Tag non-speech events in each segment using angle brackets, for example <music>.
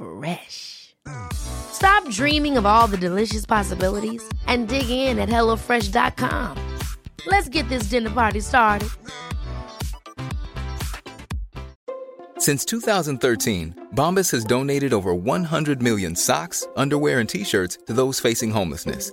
Fresh. Stop dreaming of all the delicious possibilities and dig in at HelloFresh.com. Let's get this dinner party started. Since 2013, Bombas has donated over 100 million socks, underwear, and t shirts to those facing homelessness.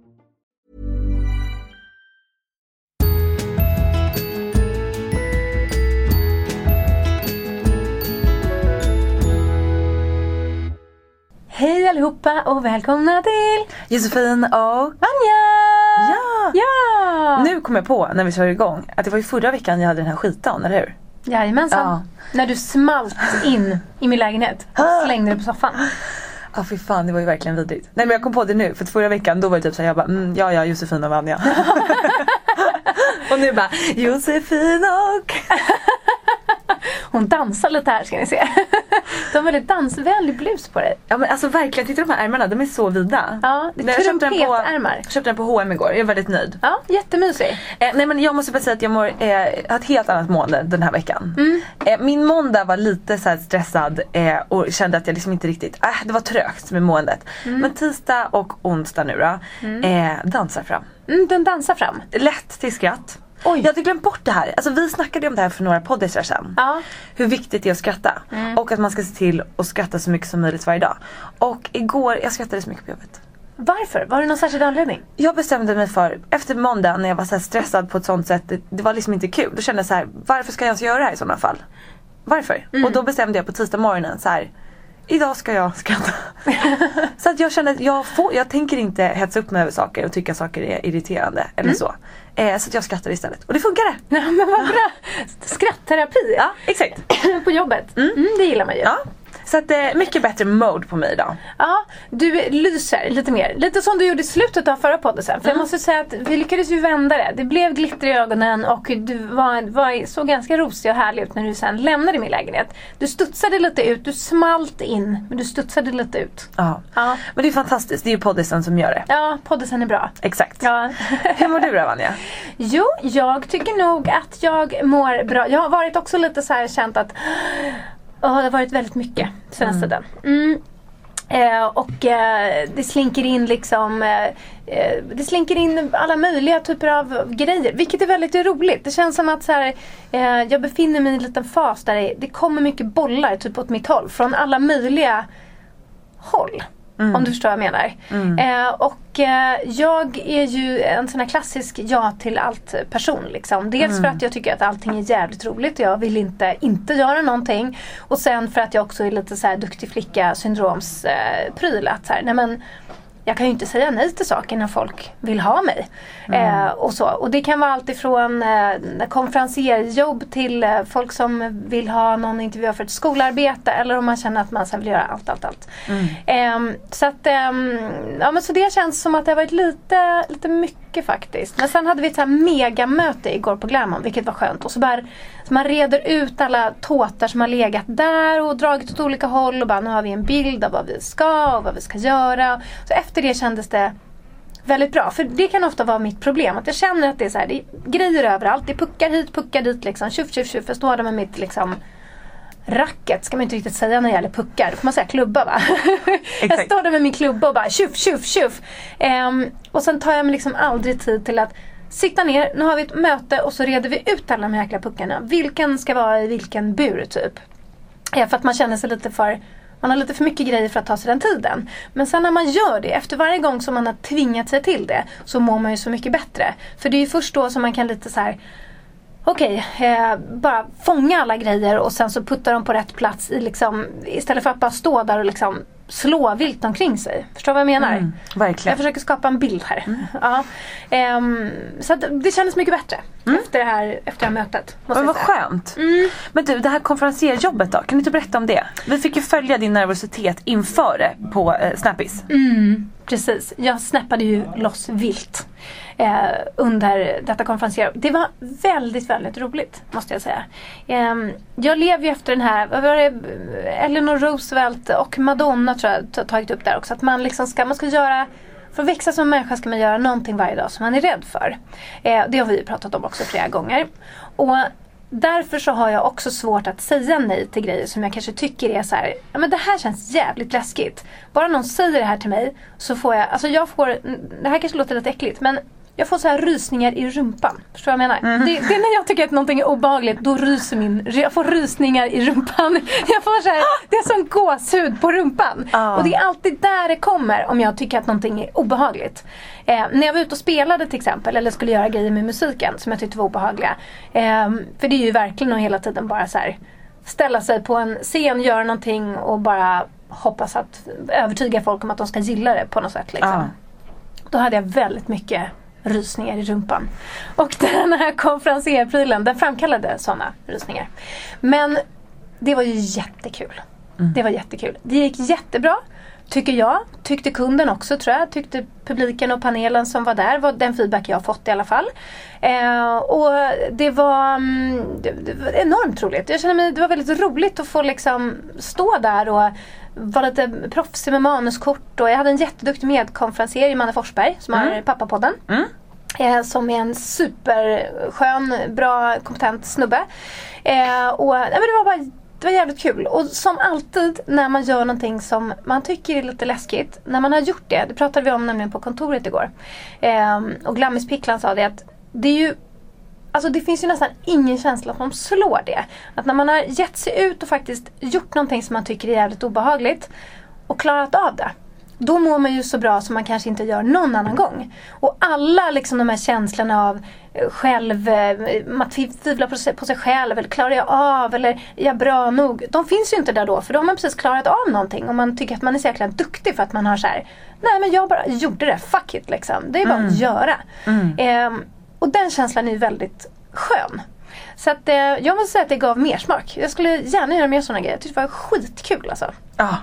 Hej allihopa och välkomna till Josefin och Vanja! Ja! Ja! Nu kom jag på när vi kör igång att det var ju förra veckan jag hade den här skitdagen, eller hur? Jajamensan. Ja. När du smalt in i min lägenhet och slängde dig på soffan. Ja fy fan det var ju verkligen vidrigt. Nej men jag kom på det nu för förra veckan då var det typ såhär jag bara mm, ja ja Josefin och Vanja. <laughs> och nu bara Josefin och Hon dansar lite här ska ni se. Du har väldigt dansvänlig blus på dig. Ja men alltså verkligen, titta de här ärmarna, de är så vida. Ja, det är jag köpte den på- köpte den på H&M igår, jag är väldigt nöjd. Ja, jättemysig. Eh, nej men jag måste bara säga att jag mår, eh, har ett helt annat mående den här veckan. Mm. Eh, min måndag var lite så stressad eh, och kände att jag liksom inte riktigt, äh, det var trögt med måendet. Men tisdag och onsdag nu då, eh, dansar fram. Mm, den dansar fram. Lätt till skratt. Oj. Jag hade glömt bort det här. Alltså vi snackade om det här för några poddisar sedan. Ja. Hur viktigt det är att skratta. Och att man ska se till att skratta så mycket som möjligt varje dag. Och igår, jag skrattade så mycket på jobbet. Varför? Var det någon särskild anledning? Jag bestämde mig för, efter måndagen när jag var så stressad på ett sånt sätt, det, det var liksom inte kul. Då kände jag så här, varför ska jag ens göra det här i sådana fall? Varför? Och då bestämde jag på tisdag morgonen så här. Idag ska jag skratta. <laughs> så att jag kände att jag, får, jag tänker inte hetsa upp mig över saker och tycka saker är irriterande eller så. Eh, så att jag skrattar istället. Och det funkade! Ja, men vad bra. Skrattterapi Ja, exakt. <clears throat> på jobbet. Mm, det gillar man ju. Ja. Så att eh, mycket bättre mode på mig idag. Ja, du lyser lite mer. Lite som du gjorde i slutet av förra podden sen. För Mm. jag måste säga att vi lyckades ju vända det. Det blev glitter i ögonen och du var, var, såg ganska rosig och härlig ut när du sen lämnade min lägenhet. Du studsade lite ut, du smalt in men du studsade lite ut. Ja. Ja, Men det är fantastiskt, det är ju poddisen som gör det. ja poddisen är bra. Exakt. Ja. <laughs> Hur mår du då Vanja? Jo, jag tycker nog att jag mår bra. Jag har varit också lite så här känt att åh, det har varit väldigt mycket senaste tiden. Mm. Eh, och eh, det slinker in liksom eh, eh, Det slinker in alla möjliga typer av grejer. Vilket är väldigt roligt. Det känns som att så här, eh, jag befinner mig i en liten fas där det, det kommer mycket bollar typ åt mitt håll. Från alla möjliga håll. Om du förstår vad jag menar. Eh, och jag är ju en sån här klassisk ja till allt person. Liksom. Dels för att jag tycker att allting är jävligt roligt och jag vill inte inte göra någonting. Och sen för att jag också är lite så här duktig flicka syndroms eh. Att så här, nej men, jag kan ju inte säga nej till saker när folk vill ha mig. Eh, och, så. och det kan vara allt ifrån eh, konferencierjobb till eh, folk som vill ha någon intervju för ett skolarbete eller om man känner att man vill göra allt, allt, allt. Ehm, så att, ehm, ja men så det känns som att det har varit lite, lite mycket faktiskt. Men sen hade vi ett så här megamöte igår på glamon vilket var skönt. Och så bara, så man reder ut alla tåtar som har legat där och dragit åt olika håll och bara nu har vi en bild av vad vi ska och vad vi ska göra. Så efter det kändes det väldigt bra. För det kan ofta vara mitt problem. Att jag känner att det är så här, det är grejer överallt. Det är puckar hit, puckar dit liksom. Tjuff, tjuff, tjuff. Jag står där med mitt liksom racket ska man inte riktigt säga när det gäller puckar. Då får man säga klubba va? <laughs> jag står där med min klubba och bara tjuff, tjuff, tjuff. Ehm, och sen tar jag mig liksom aldrig tid till att sitta ner, nu har vi ett möte och så reder vi ut alla de här jäkla puckarna. Vilken ska vara i vilken bur typ. Eh, för att man känner sig lite för man har lite för mycket grejer för att ta sig den tiden. Men sen när man gör det, efter varje gång som man har tvingat sig till det, så mår man ju så mycket bättre. För det är ju först då som man kan lite så här Okej, eh, bara fånga alla grejer och sen så putta dem på rätt plats i liksom, istället för att bara stå där och liksom slå vilt omkring sig. Förstår du vad jag menar? Mm, verkligen. Jag försöker skapa en bild här. <laughs> Ja. Ehm, så det kändes mycket bättre efter, det här, efter det här mötet. Men vad skönt. Mm. Men du, det här konferencierjobbet då? Kan du inte berätta om det? Vi fick ju följa din nervositet inför det på eh, Snappis. Mm, precis. Jag snappade ju loss vilt eh, under detta konferenser. Det var väldigt, väldigt roligt måste jag säga. Eh, jag lever ju efter den här, vad var det, Eleanor Roosevelt och Madonna tror jag har tagit upp där också. Att man liksom ska, man ska göra för att växa som människa ska man göra någonting varje dag som man är rädd för. Eh, det har vi ju pratat om också flera gånger. Och Därför så har jag också svårt att säga nej till grejer som jag kanske tycker är så här, ja men det här känns jävligt läskigt. Bara någon säger det här till mig så får jag, alltså jag får, det här kanske låter lite äckligt men jag får så här rysningar i rumpan. Förstår du vad jag menar? Det, det är när jag tycker att någonting är obehagligt, då ryser min, jag får rysningar i rumpan. <laughs> Jag får så här, det är som gåshud på rumpan. Ah. Och det är alltid där det kommer om jag tycker att någonting är obehagligt. Eh, när jag var ute och spelade till exempel, eller skulle göra grejer med musiken som jag tyckte var obehagliga. Eh, för det är ju verkligen att hela tiden bara så här, ställa sig på en scen, göra någonting och bara hoppas att övertyga folk om att de ska gilla det på något sätt. Liksom. Ja. Då hade jag väldigt mycket rysningar i rumpan. Och den här konferenserprylen den framkallade sådana rysningar. Men det var ju jättekul. Det var jättekul. Det gick jättebra. Tycker jag. Tyckte kunden också tror jag. Tyckte publiken och panelen som var där. var den feedback jag har fått i alla fall. Eh, och det var, mm, det, det var enormt roligt. Jag kände mig, det var väldigt roligt att få liksom stå där och vara lite proffsig med manuskort. Och jag hade en jätteduktig medkonferenser i Manne Forsberg som har Pappapodden. Eh, som är en superskön, bra, kompetent snubbe. Eh, och, nej, men det var bara det var jävligt kul. Och som alltid när man gör någonting som man tycker är lite läskigt. När man har gjort det, det pratade vi om nämligen på kontoret igår. Eh, och Glammis Picklan sa det att det är ju Alltså det finns ju nästan ingen känsla som slår det. Att när man har gett sig ut och faktiskt gjort någonting som man tycker är jävligt obehagligt och klarat av det. Då mår man ju så bra som man kanske inte gör någon annan gång. Och alla liksom de här känslorna av eh, själv, eh, man tvivlar på sig, på sig själv, eller klarar jag av, eller är jag bra nog? De finns ju inte där då, för då har man precis klarat av någonting och man tycker att man är så jäkla duktig för att man har så här, nej men jag bara gjorde det, fuck it liksom. Det är bara att göra. Ehm, och den känslan är väldigt skön. Så att, eh, jag måste säga att det gav mer smak. Jag skulle gärna göra mer sådana grejer. Jag tyckte det var skitkul alltså. Ja.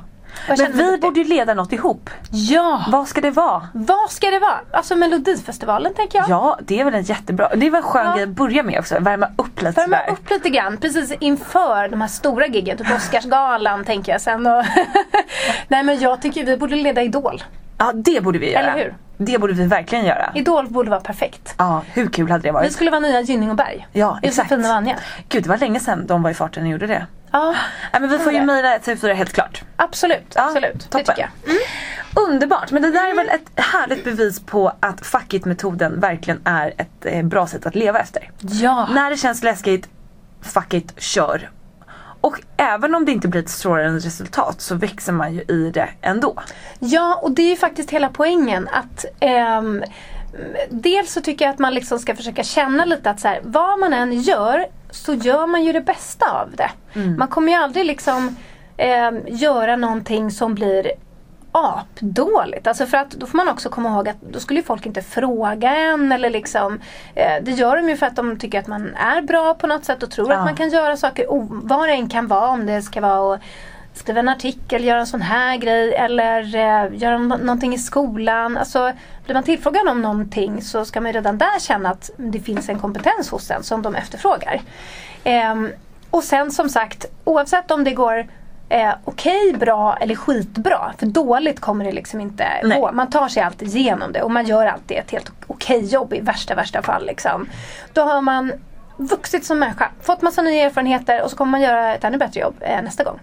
Men vi duktig. borde ju leda något ihop. Ja! Vad ska det vara? Vad ska det vara? Alltså Melodifestivalen tänker jag. Ja, det är väl en jättebra, det var en skön Ja. grej att börja med också. Värma upp lite Värma sådär. upp lite grann precis inför de här stora giggen, typ Oscarsgalan tänker jag sen. Och <laughs> Nej men jag tycker vi borde leda Idol. Ja, det borde vi göra. Eller hur? Det borde vi verkligen göra. Idol borde vara perfekt. Ja, hur kul hade det Vi varit? skulle vara nya Gynning och Berg. Ja, exakt. Josefin och Vanja. Gud, det var länge sedan de var i farten och gjorde det. Ja, Nej, men vi får ju mejla TV4 helt klart. absolut. Ja, absolut. toppen. Det tycker jag. Mm. Underbart, men det där är väl ett härligt bevis på att fuck it-metoden verkligen är ett eh, bra sätt att leva efter. Ja. När det känns läskigt, fuck it, kör. Och även om det inte blir ett strålande resultat så växer man ju i det ändå. Ja, och det är ju faktiskt hela poängen att ehm, Dels så tycker jag att man liksom ska försöka känna lite att så här, vad man än gör så gör man ju det bästa av det. Man kommer ju aldrig liksom ehm, göra någonting som blir apdåligt. Alltså för att då får man också komma ihåg att då skulle ju folk inte fråga en eller liksom eh, Det gör de ju för att de tycker att man är bra på något sätt och tror Ja. att man kan göra saker vad det än kan vara om det ska vara att skriva en artikel, göra en sån här grej eller eh, göra nå- någonting i skolan. Alltså, blir man tillfrågad om någonting så ska man ju redan där känna att det finns en kompetens hos en som de efterfrågar. Ehm, och sen som sagt, oavsett om det går eh, okej, bra eller skitbra. För dåligt kommer det liksom inte Nej. gå. Man tar sig alltid igenom det och man gör alltid ett helt okej jobb i värsta, värsta fall. Liksom. Då har man vuxit som människa. Fått massa nya erfarenheter och så kommer man göra ett ännu bättre jobb eh, nästa gång.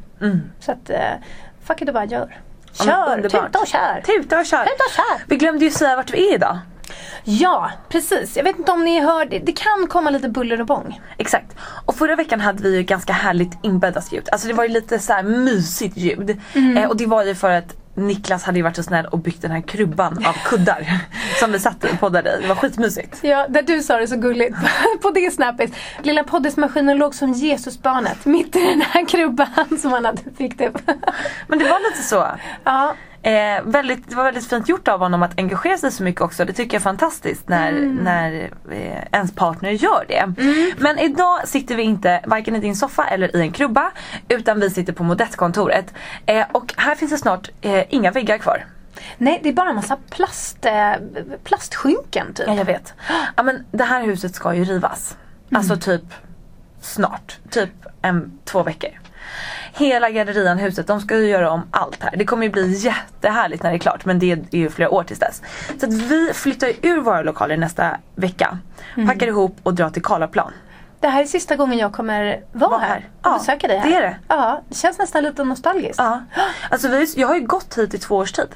Så att, eh, fuck it och bara gör. Ja, Kör! underbart. Tuta och kör! Tuta och kör. Tuta och kör! Vi glömde ju säga vart vi är idag. Ja, precis. Jag vet inte om ni hör det. Det kan komma lite buller och bång. Exakt. Och förra veckan hade vi ju ganska härligt inbäddat ljud. Alltså det var ju lite så här mysigt ljud. Mm. Eh, och det var ju för att Niklas hade ju varit så snäll och byggt den här krubban av kuddar. <laughs> som vi satt och poddade i. Det var skitmysigt. Ja, där du sa det så gulligt <laughs> på din snappis. Lilla poddismaskinen låg som Jesusbarnet mitt i den här krubban <laughs> som han hade byggt upp. Men det var lite så. ja, Eh, väldigt, det var väldigt fint gjort av honom att engagera sig så mycket också. Det tycker jag är fantastiskt när, när eh, ens partner gör det. Men idag sitter vi inte varken i din soffa eller i en krubba utan vi sitter på Modettkontoret. Eh, och här finns det snart eh, inga väggar kvar. nej det är bara en massa plast, eh, plastskynken typ. Ja jag vet. Ja men det här huset ska ju rivas. Alltså typ snart. Typ en, två veckor. Hela gallerian, huset, de ska ju göra om allt här. Det kommer ju bli jättehärligt när det är klart men det är ju flera år tills dess. Så att vi flyttar ur våra lokaler nästa vecka. Packar ihop och drar till Karlaplan. Det här är sista gången jag kommer vara Var här här. och Ja, besöka dig här. det är det. Ja, det känns nästan lite nostalgiskt. Ja. Alltså vi, jag har ju gått hit i två års tid.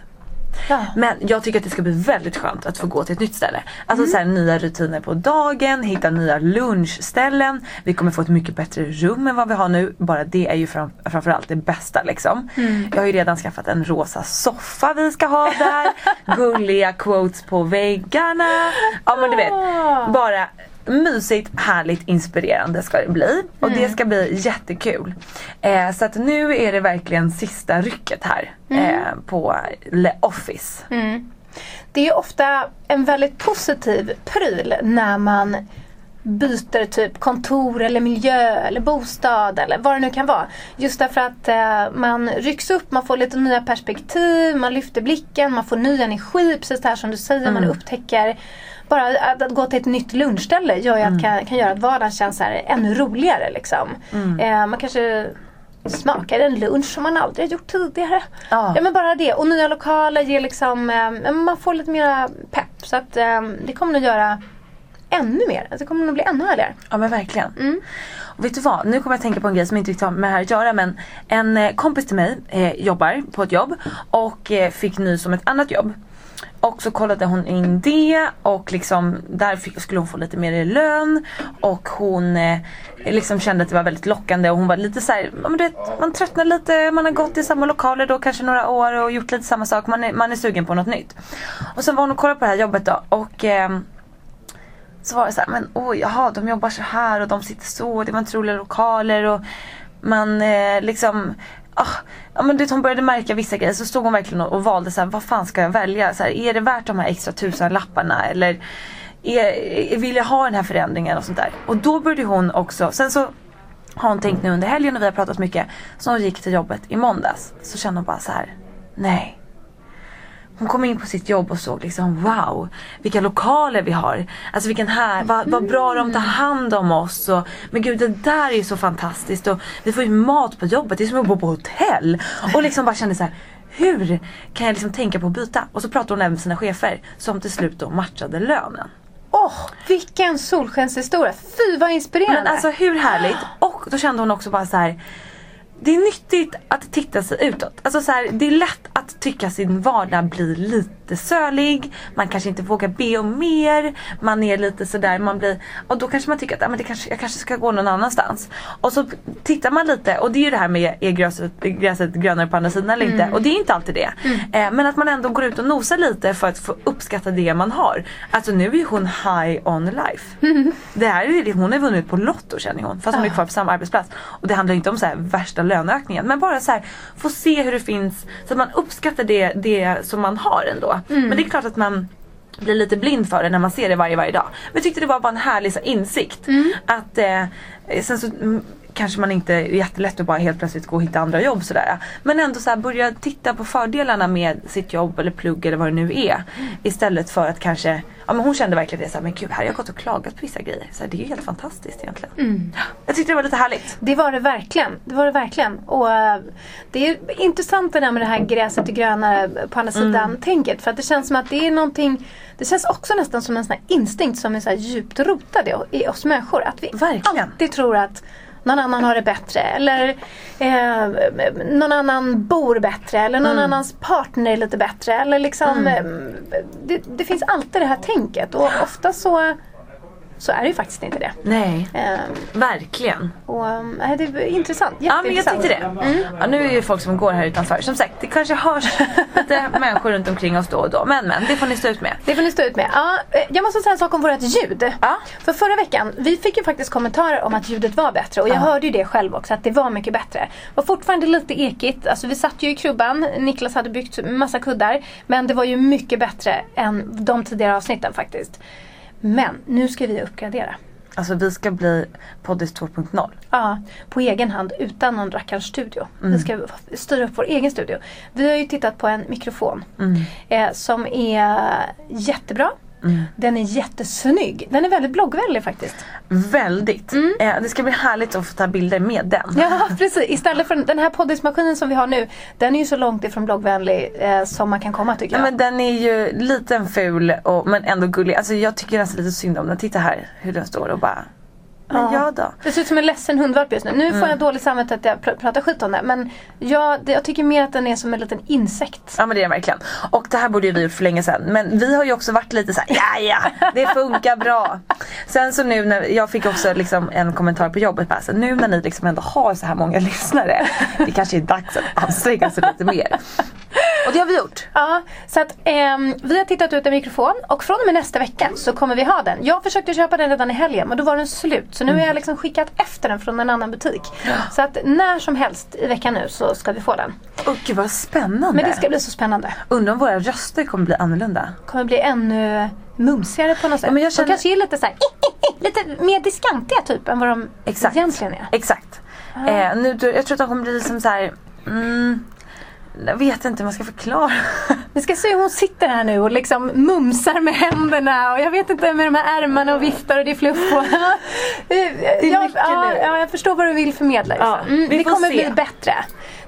Ja. Men jag tycker att det ska bli väldigt skönt att få gå till ett nytt ställe. Alltså så här, nya rutiner på dagen, hitta nya lunchställen. Vi kommer få ett mycket bättre rum än vad vi har nu. Bara det är ju fram, framförallt det bästa liksom. Jag har ju redan skaffat en rosa soffa vi ska ha där. <laughs> Gulliga quotes på väggarna. Ja men du vet. Bara mysigt, härligt, inspirerande ska det bli. Och det ska bli jättekul. Eh, så att nu är det verkligen sista rycket här eh, på Le Office. Det är ofta en väldigt positiv pryl när man byter typ kontor eller miljö eller bostad eller vad det nu kan vara. Just därför att eh, man rycks upp, man får lite nya perspektiv, man lyfter blicken, man får ny energi, precis det här som du säger, man upptäcker bara att, att gå till ett nytt lunchställe gör ju att, kan, kan göra att vardagen känns så här ännu roligare. Liksom. Eh, man kanske smakar en lunch som man aldrig har gjort tidigare. Ja. Ja men bara det. Och nya lokaler ger liksom, eh, man får lite mer pepp. Så att eh, det kommer nog göra ännu mer. Alltså, Det kommer nog bli ännu härligare. Ja men verkligen. Och vet du vad, nu kommer jag att tänka på en grej som inte riktigt har med det här att göra men en eh, kompis till mig eh, jobbar på ett jobb och eh, fick nys om ett annat jobb. Och så kollade hon in det och liksom där fick, skulle hon få lite mer i lön. Och hon eh, liksom kände att det var väldigt lockande. Och hon var lite såhär, ja, men du vet, man tröttnar lite, man har gått i samma lokaler då kanske några år och gjort lite samma sak, man är, man är sugen på något nytt. Och sen var hon och kollade på det här jobbet då. Och eh, så var det så här, men oj, jaha, de jobbar så här och de sitter så, det var inte roliga lokaler och man eh, liksom ah, ja men det, hon började märka vissa grejer så stod hon verkligen och, och valde så här, vad fan ska jag välja? Så här, är det värt de här extra tusen lapparna eller är, vill jag ha den här förändringen och sånt där? Och då började hon också, sen så har hon tänkt nu under helgen och vi har pratat mycket. Så hon gick till jobbet i måndags så kände hon bara så här, nej hon kom in på sitt jobb och såg liksom wow, vilka lokaler vi har. Alltså vilken här, vad, vad bra de tar hand om oss. Och, men gud det där är ju så fantastiskt. Och vi får ju mat på jobbet, det är som att bo på hotell. Och liksom bara kände så här, hur kan jag liksom tänka på att byta? Och så pratade hon även med sina chefer som till slut då matchade lönen. Åh, vilken solskenshistoria. Fy vad inspirerande. Men alltså hur härligt? Och då kände hon också bara så här. Det är nyttigt att titta sig utåt. Alltså så här, det är lätt tycka sin vardag blir lite sölig. Man kanske inte vågar be om mer. Man är lite sådär, man blir... Och då kanske man tycker att ah, men det kanske, jag kanske ska gå någon annanstans. Och så tittar man lite och det är ju det här med är gräset, gräset grönare på andra sidan eller inte. Och det är inte alltid det. Eh, men att man ändå går ut och nosar lite för att få uppskatta det man har. Alltså nu är ju hon high on life. <laughs> Det här är ju, hon har vunnit på Lotto känner hon. Fast hon är kvar på samma arbetsplats. Och det handlar inte om så här värsta löneökningen. Men bara så här få se hur det finns. Så att man uppskattar det, det som man har ändå. Men det är klart att man blir lite blind för det när man ser det varje, varje dag. Men jag tyckte det var bara en härlig så insikt. Att eh, sen så mm, kanske man inte är jättelätt att bara helt plötsligt gå och hitta andra jobb sådär. Men ändå så här, börja titta på fördelarna med sitt jobb eller plugg eller vad det nu är. Istället för att kanske, ja men hon kände verkligen det såhär, men gud här har jag gått och klagat på vissa grejer. Så här, det är ju helt fantastiskt egentligen. Mm. Jag tyckte det var lite härligt. Det var det verkligen. Det var det verkligen. Och eh, det är intressant det där med det här gräset är grönare på andra sidan tänket. För att det känns som att det är någonting Det känns också nästan som en sån här instinkt som är så här djupt rotad i oss människor. Att vi Verkligen. alltid tror att någon annan har det bättre eller eh, någon annan bor bättre eller någon annans partner är lite bättre. Eller liksom, eh, det, det finns alltid det här tänket och ofta så, så är det ju faktiskt inte det. Nej, Eh, verkligen. och, eh, det är intressant. Ja men jag tyckte det. Ja, nu är det ju folk som går här utanför. Som sagt, det kanske hörs lite <laughs> människor runt omkring oss då och då. Men men, det får ni stå ut med. Det får ni stå ut med. Ja, eh, jag måste säga en sak om vårt ljud. Ja. För förra veckan, vi fick ju faktiskt kommentarer om att ljudet var bättre. Och jag hörde ju det själv också, att det var mycket bättre. Det var fortfarande lite ekigt. Alltså vi satt ju i krubban, Niklas hade byggt massa kuddar. Men det var ju mycket bättre än de tidigare avsnitten faktiskt. Men nu ska vi uppgradera. Alltså vi ska bli Poddis 2.0. Ja, på egen hand utan någon rackarns studio. Mm. Vi ska styra upp vår egen studio. Vi har ju tittat på en mikrofon Mm. eh, som är jättebra. Mm. Den är jättesnygg. Den är väldigt bloggvänlig faktiskt. Väldigt. Eh, det ska bli härligt att få ta bilder med den. Ja <laughs> precis. Istället för den här poddismaskinen som vi har nu. Den är ju så långt ifrån bloggvänlig eh, som man kan komma tycker Ja, jag. men den är ju liten ful och, men ändå gullig. Alltså jag tycker nästan lite synd om den. Titta här hur den står och bara Men ja då. Det ser ut som en ledsen hundvalp just nu. Nu Mm. får jag dåligt samvete att jag pr- pratar skit om det. Men jag, det, jag tycker mer att den är som en liten insekt. Ja men det är den verkligen. Och det här borde ju vi gjort för länge sedan. Men vi har ju också varit lite såhär, ja ja, det funkar bra. Sen så nu när, jag fick också liksom en kommentar på jobbet bara, så nu när ni liksom ändå har så här många <laughs> lyssnare. Det kanske är dags att anstränga sig lite mer. Och det har vi gjort. Ja, så att ehm, vi har tittat ut en mikrofon och från och med nästa vecka så kommer vi ha den. Jag försökte köpa den redan i helgen men då var den slut. Så nu har jag liksom skickat efter den från en annan butik. Så att när som helst i veckan nu så ska vi få den. Och gud vad spännande. Men det ska bli så spännande. Undrar om våra röster kommer bli annorlunda. kommer bli ännu mumsigare på något sätt. Ja, men jag känner- De kanske är lite så här, lite mer diskantiga typ än vad de Exakt. egentligen är. Exakt. Eh, nu, jag tror att de kommer bli liksom så här. Mm, jag vet inte hur man ska förklara. <laughs> Vi ska se hur hon sitter här nu och liksom mumsar med händerna och jag vet inte med de här ärmarna och viftar och det är fluff på. <laughs> är ja, mycket ja, ja, jag förstår vad du vill förmedla. Ja, mm, vi det kommer se. bli bättre.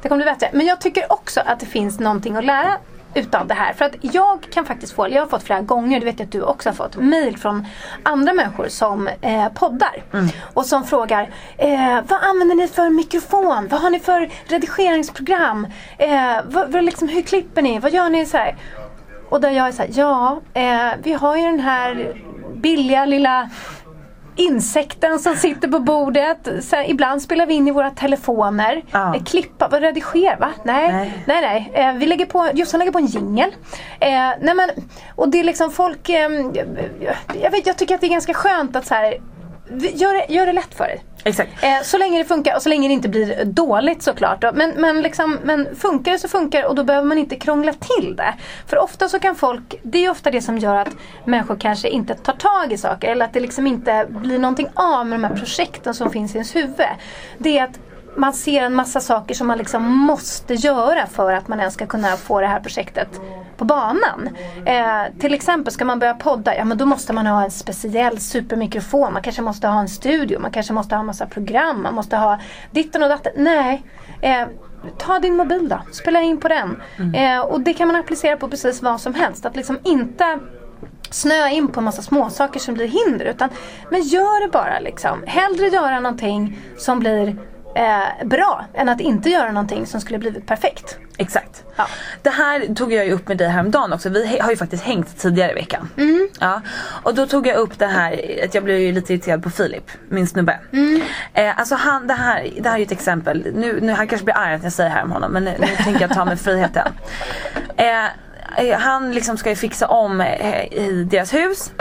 Det kommer bli bättre. Men jag tycker också att det finns någonting att lära utav det här. För att jag kan faktiskt få, jag har fått flera gånger, det vet jag att du också har fått, mail från andra människor som eh, poddar. Mm. Och som frågar, eh, vad använder ni för mikrofon? Vad har ni för redigeringsprogram? Eh, vad, vad liksom, hur klipper ni? Vad gör ni? Så här? Och där jag är så här, ja, eh, vi har ju den här billiga lilla insekten som sitter på bordet. Här, ibland spelar vi in i våra telefoner. Ja. Eh, klippa, redigera? Va? Nej, Nej. nej, nej. Eh, vi lägger på, Jossan lägger på en jingel. Eh, nej men, och det är liksom folk, eh, jag, vet, jag tycker att det är ganska skönt att så här, gör, det, gör det lätt för dig. Exakt. Eh, så länge det funkar och så länge det inte blir dåligt såklart. då. Men, men, liksom, men funkar det så funkar det och då behöver man inte krångla till det. För ofta så kan folk, det är ofta det som gör att människor kanske inte tar tag i saker eller att det liksom inte blir någonting av med de här projekten som finns i ens huvud. Det är att man ser en massa saker som man liksom måste göra för att man ens ska kunna få det här projektet på banan. Eh, till exempel ska man börja podda, ja men då måste man ha en speciell supermikrofon. Man kanske måste ha en studio, man kanske måste ha en massa program, man måste ha ditten och datten. Nej. Eh, Ta din mobil då, spela in på den. Eh, och det kan man applicera på precis vad som helst. Att liksom inte snöa in på en massa småsaker som blir hinder. Utan, men gör det bara liksom. Hellre göra någonting som blir eh, bra än att inte göra någonting som skulle blivit perfekt. Exakt. Ja. Det här tog jag ju upp med dig häromdagen också. Vi har ju faktiskt hängt tidigare i veckan. Ja. Och då tog jag upp det här att jag blev ju lite irriterad på Filip, min snubbe. Eh, alltså han, det här, det här är ju ett exempel. Nu, nu han kanske blir arg att jag säger det här om honom men nu, nu tänker jag ta mig friheten. <laughs> Eh, eh, han liksom ska ju fixa om eh, i deras hus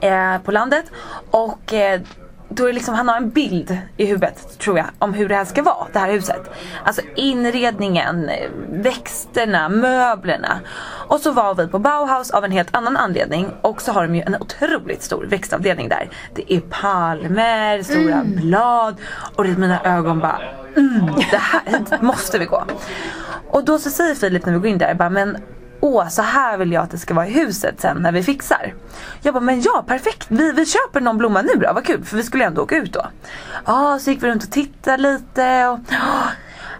eh, på landet och eh, då är det liksom, han har en bild i huvudet tror jag om hur det här ska vara, det här huset. Alltså inredningen, växterna, möblerna. Och så var vi på Bauhaus av en helt annan anledning och så har de ju en otroligt stor växtavdelning där. Det är palmer, stora blad och det, mina ögon bara mm, det här måste vi gå. Och då så säger Filip när vi går in där, bara, men åh så här vill jag att det ska vara i huset sen när vi fixar. Jag bara, men ja perfekt, vi, vi köper någon blomma nu då, vad kul för vi skulle ändå åka ut då. Ja, så gick vi runt och tittade lite och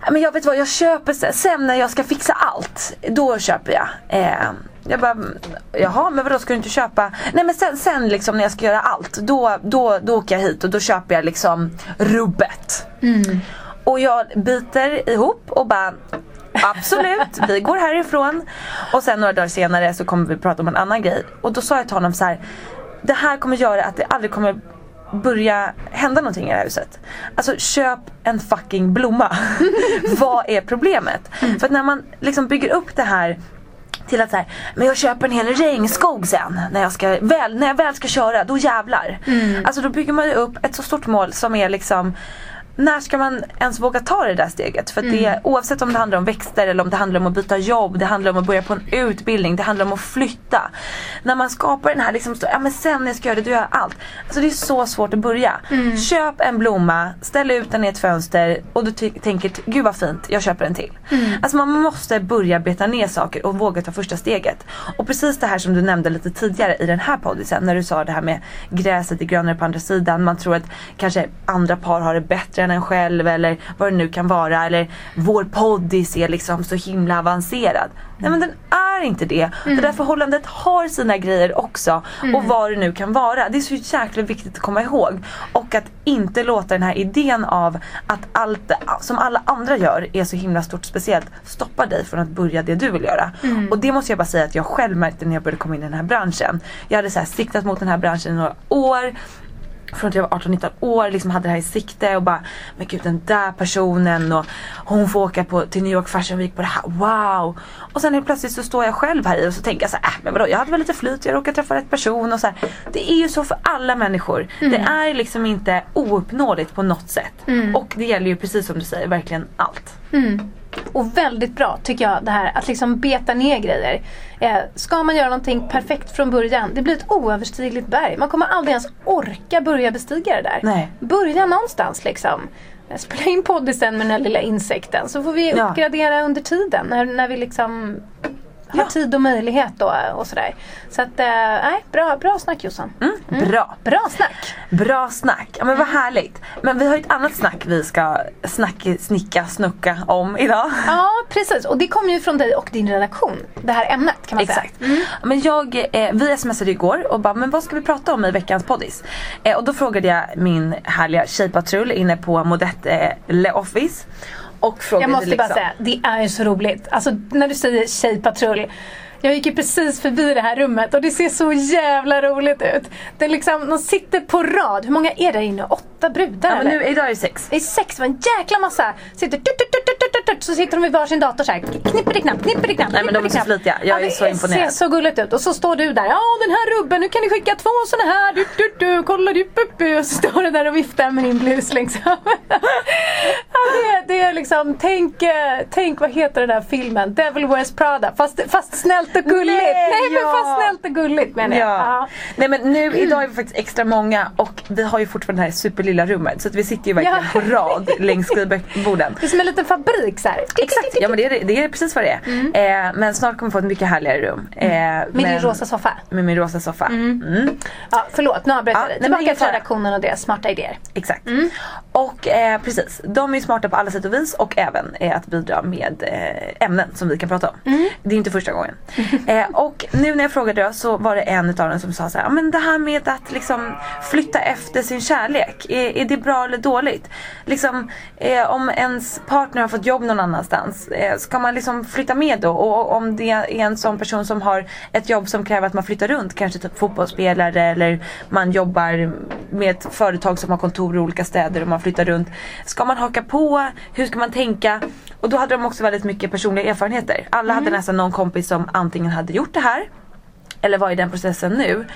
"Ja, men jag vet vad, jag köper sen, sen när jag ska fixa allt, då köper jag. Eh, jag bara, jaha men vadå ska du inte köpa? Nej men sen, sen liksom när jag ska göra allt, då, då, då åker jag hit och då köper jag liksom rubbet. Och jag biter ihop och bara Absolut, vi går härifrån. Och sen några dagar senare så kommer vi prata om en annan grej. Och då sa jag till honom så här. Det här kommer göra att det aldrig kommer börja hända någonting i det här huset. Alltså köp en fucking blomma. <laughs> Vad är problemet? För att när man liksom bygger upp det här till att så här, men jag köper en hel regnskog sen när jag, ska, väl, när jag väl ska köra, då jävlar. Alltså då bygger man ju upp ett så stort mål som är liksom när ska man ens våga ta det där steget? För att det, oavsett om det handlar om växter eller om det handlar om att byta jobb, det handlar om att börja på en utbildning, det handlar om att flytta. När man skapar den här liksom, så- ja men sen när jag ska göra det, då gör jag allt. Alltså det är så svårt att börja. Köp en blomma, ställ ut den i ett fönster och du tänker, gud vad fint, jag köper en till. Alltså man måste börja beta ner saker och våga ta första steget. Och precis det här som du nämnde lite tidigare i den här poddisen när du sa det här med gräset är grönare på andra sidan. Man tror att kanske andra par har det bättre en själv eller vad det nu kan vara. Eller vår poddis är liksom så himla avancerad. Nej men den är inte det. Det där förhållandet har sina grejer också. Och vad det nu kan vara. Det är så jäkla viktigt att komma ihåg. Och att inte låta den här idén av att allt som alla andra gör är så himla stort speciellt stoppa dig från att börja det du vill göra. Och det måste jag bara säga att jag själv märkte när jag började komma in i den här branschen. Jag hade så siktat mot den här branschen i några år från att jag var 18-19 år, liksom hade det här i sikte och bara Men gud den där personen och hon får åka på, till New York Fashion Week på det här, wow! Och sen helt plötsligt så står jag själv här i och så tänker jag så här, äh, men vadå jag hade väl lite flyt, jag råkade träffa rätt person och så här. Det är ju så för alla människor. Det är liksom inte ouppnåeligt på något sätt. Och det gäller ju precis som du säger, verkligen allt. Och väldigt bra tycker jag det här att liksom beta ner grejer. Eh, ska man göra någonting perfekt från början, det blir ett oöverstigligt berg. Man kommer aldrig ens orka börja bestiga det där. Nej. Börja någonstans liksom. Spela in poddisen med den här lilla insekten så får vi Ja. uppgradera under tiden när, när vi liksom har Ja. tid och möjlighet då och sådär. Så att, eh, nej, bra, bra snack Jossan. Bra! Bra snack! Bra snack, ja men vad härligt. Men vi har ju ett annat snack vi ska snacka, snicka, snucka om idag. Ja precis och det kommer ju från dig och din redaktion. Det här ämnet kan man Exakt. säga. Men jag, eh, vi smsade igår och bara, men vad ska vi prata om i veckans poddis? Eh, och då frågade jag min härliga tjejpatrull inne på Modette eh, Le Office. Och frågade Jag måste liksom, bara säga, det är ju så roligt. Alltså när du säger tjejpatrull. Jag gick ju precis förbi det här rummet och det ser så jävla roligt ut. Det är liksom, de sitter på rad. Hur många är det inne? Åtta brudar Ja, men nu, idag är det sex. Det är sex, det var en jäkla massa. Sitter, tut, tut, tut, tut, tut, så sitter de vid varsin dator så här. Knipperiknapp, knipperiknapp, Nej, men de är så flitiga. Jag är så imponerad. Det ser så gulligt ut. Och så står du där. Ja den här rubben, nu kan ni skicka två såna här. Du, du, du, kolla du, bu, bu. Och så står du där och viftar med din blus liksom. <laughs> ja, det, det är liksom, tänk, eh, tänk vad heter den där filmen? Devil Wears Prada. Fast, fast snällt och gulligt. Nej, Nej, men ja. fast snällt och gulligt menar jag. Ja. Nej men nu, idag är vi faktiskt extra många och vi har ju fortfarande det här superlilla rummet så att vi sitter ju verkligen Ja. på rad längs skrivborden. Det är som en liten fabrik så här. Exakt, ja men det är, det är precis vad det är. Eh, men snart kommer vi få ett mycket härligare rum. Eh, Med din men- rosa soffa. Med min rosa soffa. Mm. Ja, förlåt, nu avbröt Ja, jag dig. Tillbaka till redaktionen och deras smarta idéer. Exakt. Och eh, precis, de är ju smarta på alla sätt och vis och även eh, att bidra med eh, ämnen som vi kan prata om. Det är inte första gången. <laughs> eh, och nu när jag frågade då så var det en utav dem som sa så här, "Ja, men det här med att liksom flytta efter sin kärlek, är, är det bra eller dåligt? Liksom, eh, om ens partner har fått jobb någon annanstans, eh, ska man liksom flytta med då? Och om det är en sån person som har ett jobb som kräver att man flyttar runt, kanske typ fotbollsspelare eller man jobbar med ett företag som har kontor i olika städer och man flyttar runt. Ska man haka på? Hur ska man tänka? Och då hade de också väldigt mycket personliga erfarenheter. Alla hade nästan någon kompis som antingen hade gjort det här eller var i den processen nu.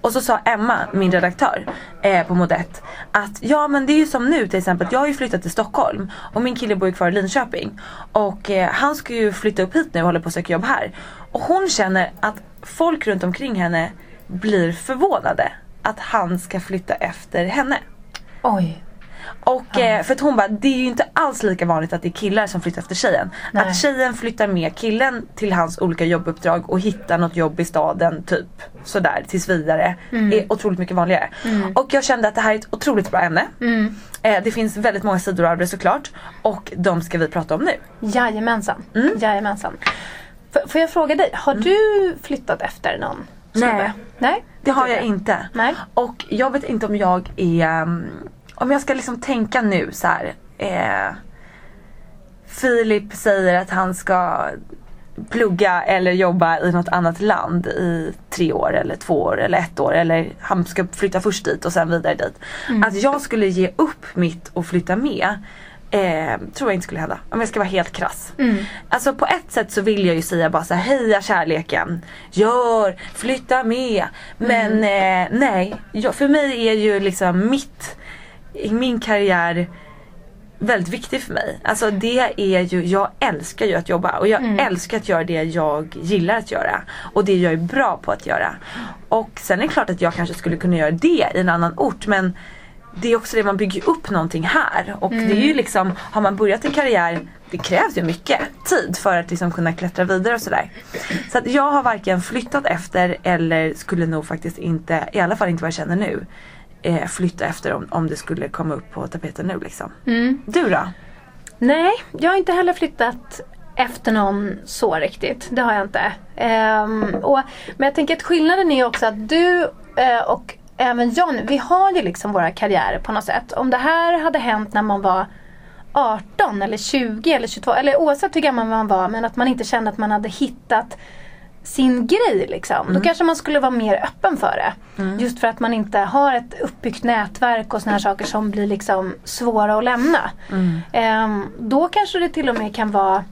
Och så sa Emma, min redaktör eh, på Modet att ja men det är ju som nu till exempel. Jag har ju flyttat till Stockholm och min kille bor ju kvar i Linköping. Och eh, han ska ju flytta upp hit nu och håller på att söka jobb här. Och hon känner att folk runt omkring henne blir förvånade att han ska flytta efter henne. Oj. Och eh, för att hon bara, det är ju inte alls lika vanligt att det är killar som flyttar efter tjejen. Nej. Att tjejen flyttar med killen till hans olika jobbuppdrag och hittar något jobb i staden typ sådär tills vidare. är otroligt mycket vanligare. Och jag kände att det här är ett otroligt bra ämne. Eh, det finns väldigt många sidor av det såklart. Och de ska vi prata om nu. Jajamensan. Mm. Jajamensan. F- får jag fråga dig, har du flyttat efter någon? Nej. Nej? Det har jag inte. Nej. Och jag vet inte om jag är, um, om jag ska liksom tänka nu så här. Eh, Filip säger att han ska plugga eller jobba i något annat land i tre år eller två år eller ett år eller han ska flytta först dit och sen vidare dit. Att jag skulle ge upp mitt och flytta med eh, tror jag inte skulle hända. Om jag ska vara helt krass. Alltså på ett sätt så vill jag ju säga bara så här, heja kärleken. Gör, flytta med. Men eh, nej, jag, för mig är ju liksom mitt, min karriär väldigt viktig för mig. Alltså det är ju, jag älskar ju att jobba och jag älskar att göra det jag gillar att göra. Och det jag är bra på att göra. Och sen är det klart att jag kanske skulle kunna göra det i en annan ort men det är också det man bygger upp någonting här. Och det är ju liksom, har man börjat en karriär, det krävs ju mycket tid för att liksom kunna klättra vidare och sådär. Så att jag har varken flyttat efter eller skulle nog faktiskt inte, i alla fall inte vad jag känner nu, eh, flytta efter om, om det skulle komma upp på tapeten nu liksom. Du då? Nej, jag har inte heller flyttat efter någon så riktigt. Det har jag inte. Ehm, och, men jag tänker att skillnaden är också att du eh, och även John, vi har ju liksom våra karriärer på något sätt. Om det här hade hänt när man var 18 eller 20 eller 22 eller oavsett hur gammal man var men att man inte kände att man hade hittat sin grej liksom. Då kanske man skulle vara mer öppen för det. Just för att man inte har ett uppbyggt nätverk och såna här saker som blir liksom svåra att lämna. Ehm, då kanske det till och med kan vara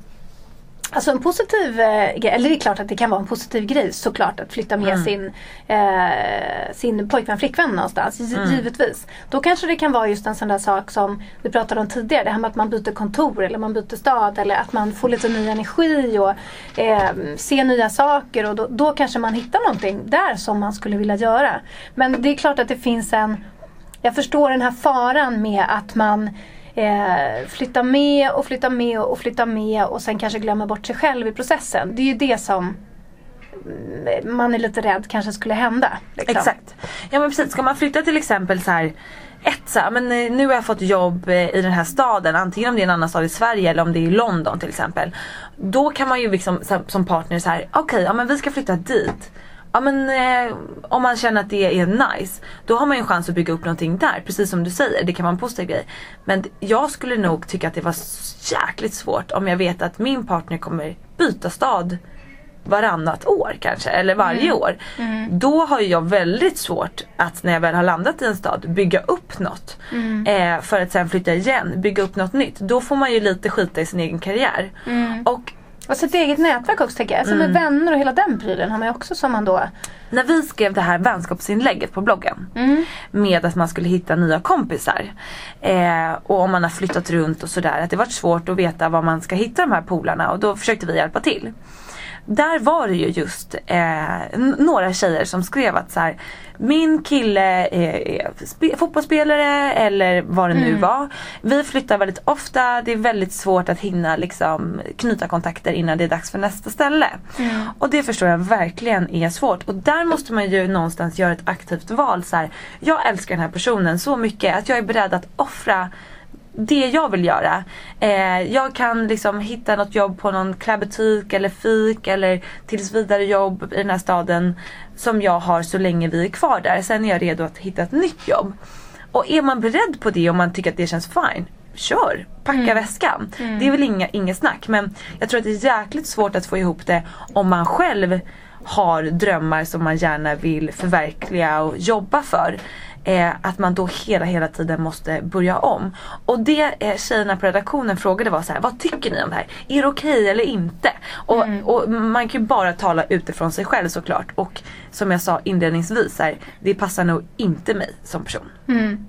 Alltså en positiv eh, grej, eller det är klart att det kan vara en positiv grej såklart att flytta med sin, eh, sin pojkvän, flickvän någonstans. gi- Givetvis. Då kanske det kan vara just en sån där sak som vi pratade om tidigare. Det här med att man byter kontor eller man byter stad eller att man får lite ny energi och eh, ser nya saker och då, då kanske man hittar någonting där som man skulle vilja göra. Men det är klart att det finns en jag förstår den här faran med att man eh, flytta med och flytta med och flytta med och sen kanske glömma bort sig själv i processen. Det är ju det som mm, man är lite rädd kanske skulle hända. liksom. Exakt. Ja men precis, ska man flytta till exempel så här ett så här, men eh, nu har jag fått jobb eh, i den här staden, antingen om det är en annan stad i Sverige eller om det är i London till exempel. Då kan man ju liksom som partner så här, okej, ja men vi ska flytta dit. Ja men eh, om man känner att det är nice, då har man ju en chans att bygga upp någonting där. Precis som du säger, det kan vara en positiv grej. Men jag skulle nog tycka att det var jäkligt svårt om jag vet att min partner kommer byta stad varannat år kanske, eller varje år. Då har jag väldigt svårt att när jag väl har landat i en stad bygga upp något. Eh, för att sen flytta igen, bygga upp något nytt. Då får man ju lite skita i sin egen karriär. Och Och så ett eget nätverk också tänker jag. Alltså med vänner och hela den prylen har man ju också som man då när vi skrev det här vänskapsinlägget på bloggen med att man skulle hitta nya kompisar eh, och om man har flyttat runt och sådär att det varit svårt att veta var man ska hitta de här polarna och då försökte vi hjälpa till. Där var det ju just eh, några tjejer som skrev att så här, min kille är, är spe- fotbollsspelare eller vad det nu var. Vi flyttar väldigt ofta, det är väldigt svårt att hinna liksom, knyta kontakter innan det är dags för nästa ställe. Och det förstår jag verkligen är svårt. Och där måste man ju någonstans göra ett aktivt val. Så här, jag älskar den här personen så mycket att jag är beredd att offra det jag vill göra. Eh, jag kan liksom hitta något jobb på någon klädbutik eller fik eller tills vidare jobb i den här staden som jag har så länge vi är kvar där. Sen är jag redo att hitta ett nytt jobb. Och är man beredd på det och man tycker att det känns fine, kör! Packa väskan. Det är väl inga, inget snack men jag tror att det är jäkligt svårt att få ihop det om man själv har drömmar som man gärna vill förverkliga och jobba för. Eh, att man då hela hela tiden måste börja om. Och det eh, tjejerna på redaktionen frågade var så här, vad tycker ni om det här? Är det okej okay eller inte? Och, och, man kan ju bara tala utifrån sig själv såklart. Och som jag sa inledningsvis, här, det passar nog inte mig som person. Mm.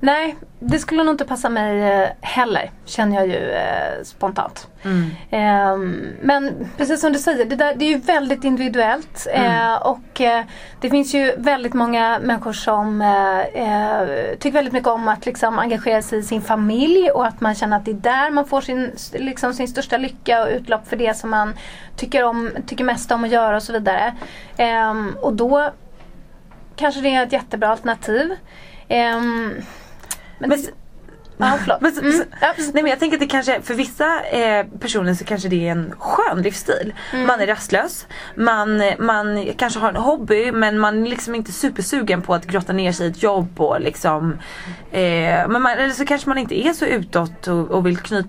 Nej, det skulle nog inte passa mig eh, heller känner jag ju eh, spontant. Mm. Eh, men precis som du säger, det, där, det är ju väldigt individuellt. Mm. Eh, och eh, det finns ju väldigt många människor som eh, tycker väldigt mycket om att liksom engagera sig i sin familj och att man känner att det är där man får sin, liksom, sin största lycka och utlopp för det som man tycker, om, tycker mest om att göra och så vidare. Ehm, och då kanske det är ett jättebra alternativ. Um, men, Men- så- <laughs> Mm, så- nej men jag tänker att det kanske, för vissa eh, personer så kanske det är en skön livsstil. Man är rastlös, man, man kanske har en hobby men man är liksom inte supersugen på att grotta ner sig i ett jobb och liksom eh, men man, Eller så kanske man inte är så utåt och, och vill knyta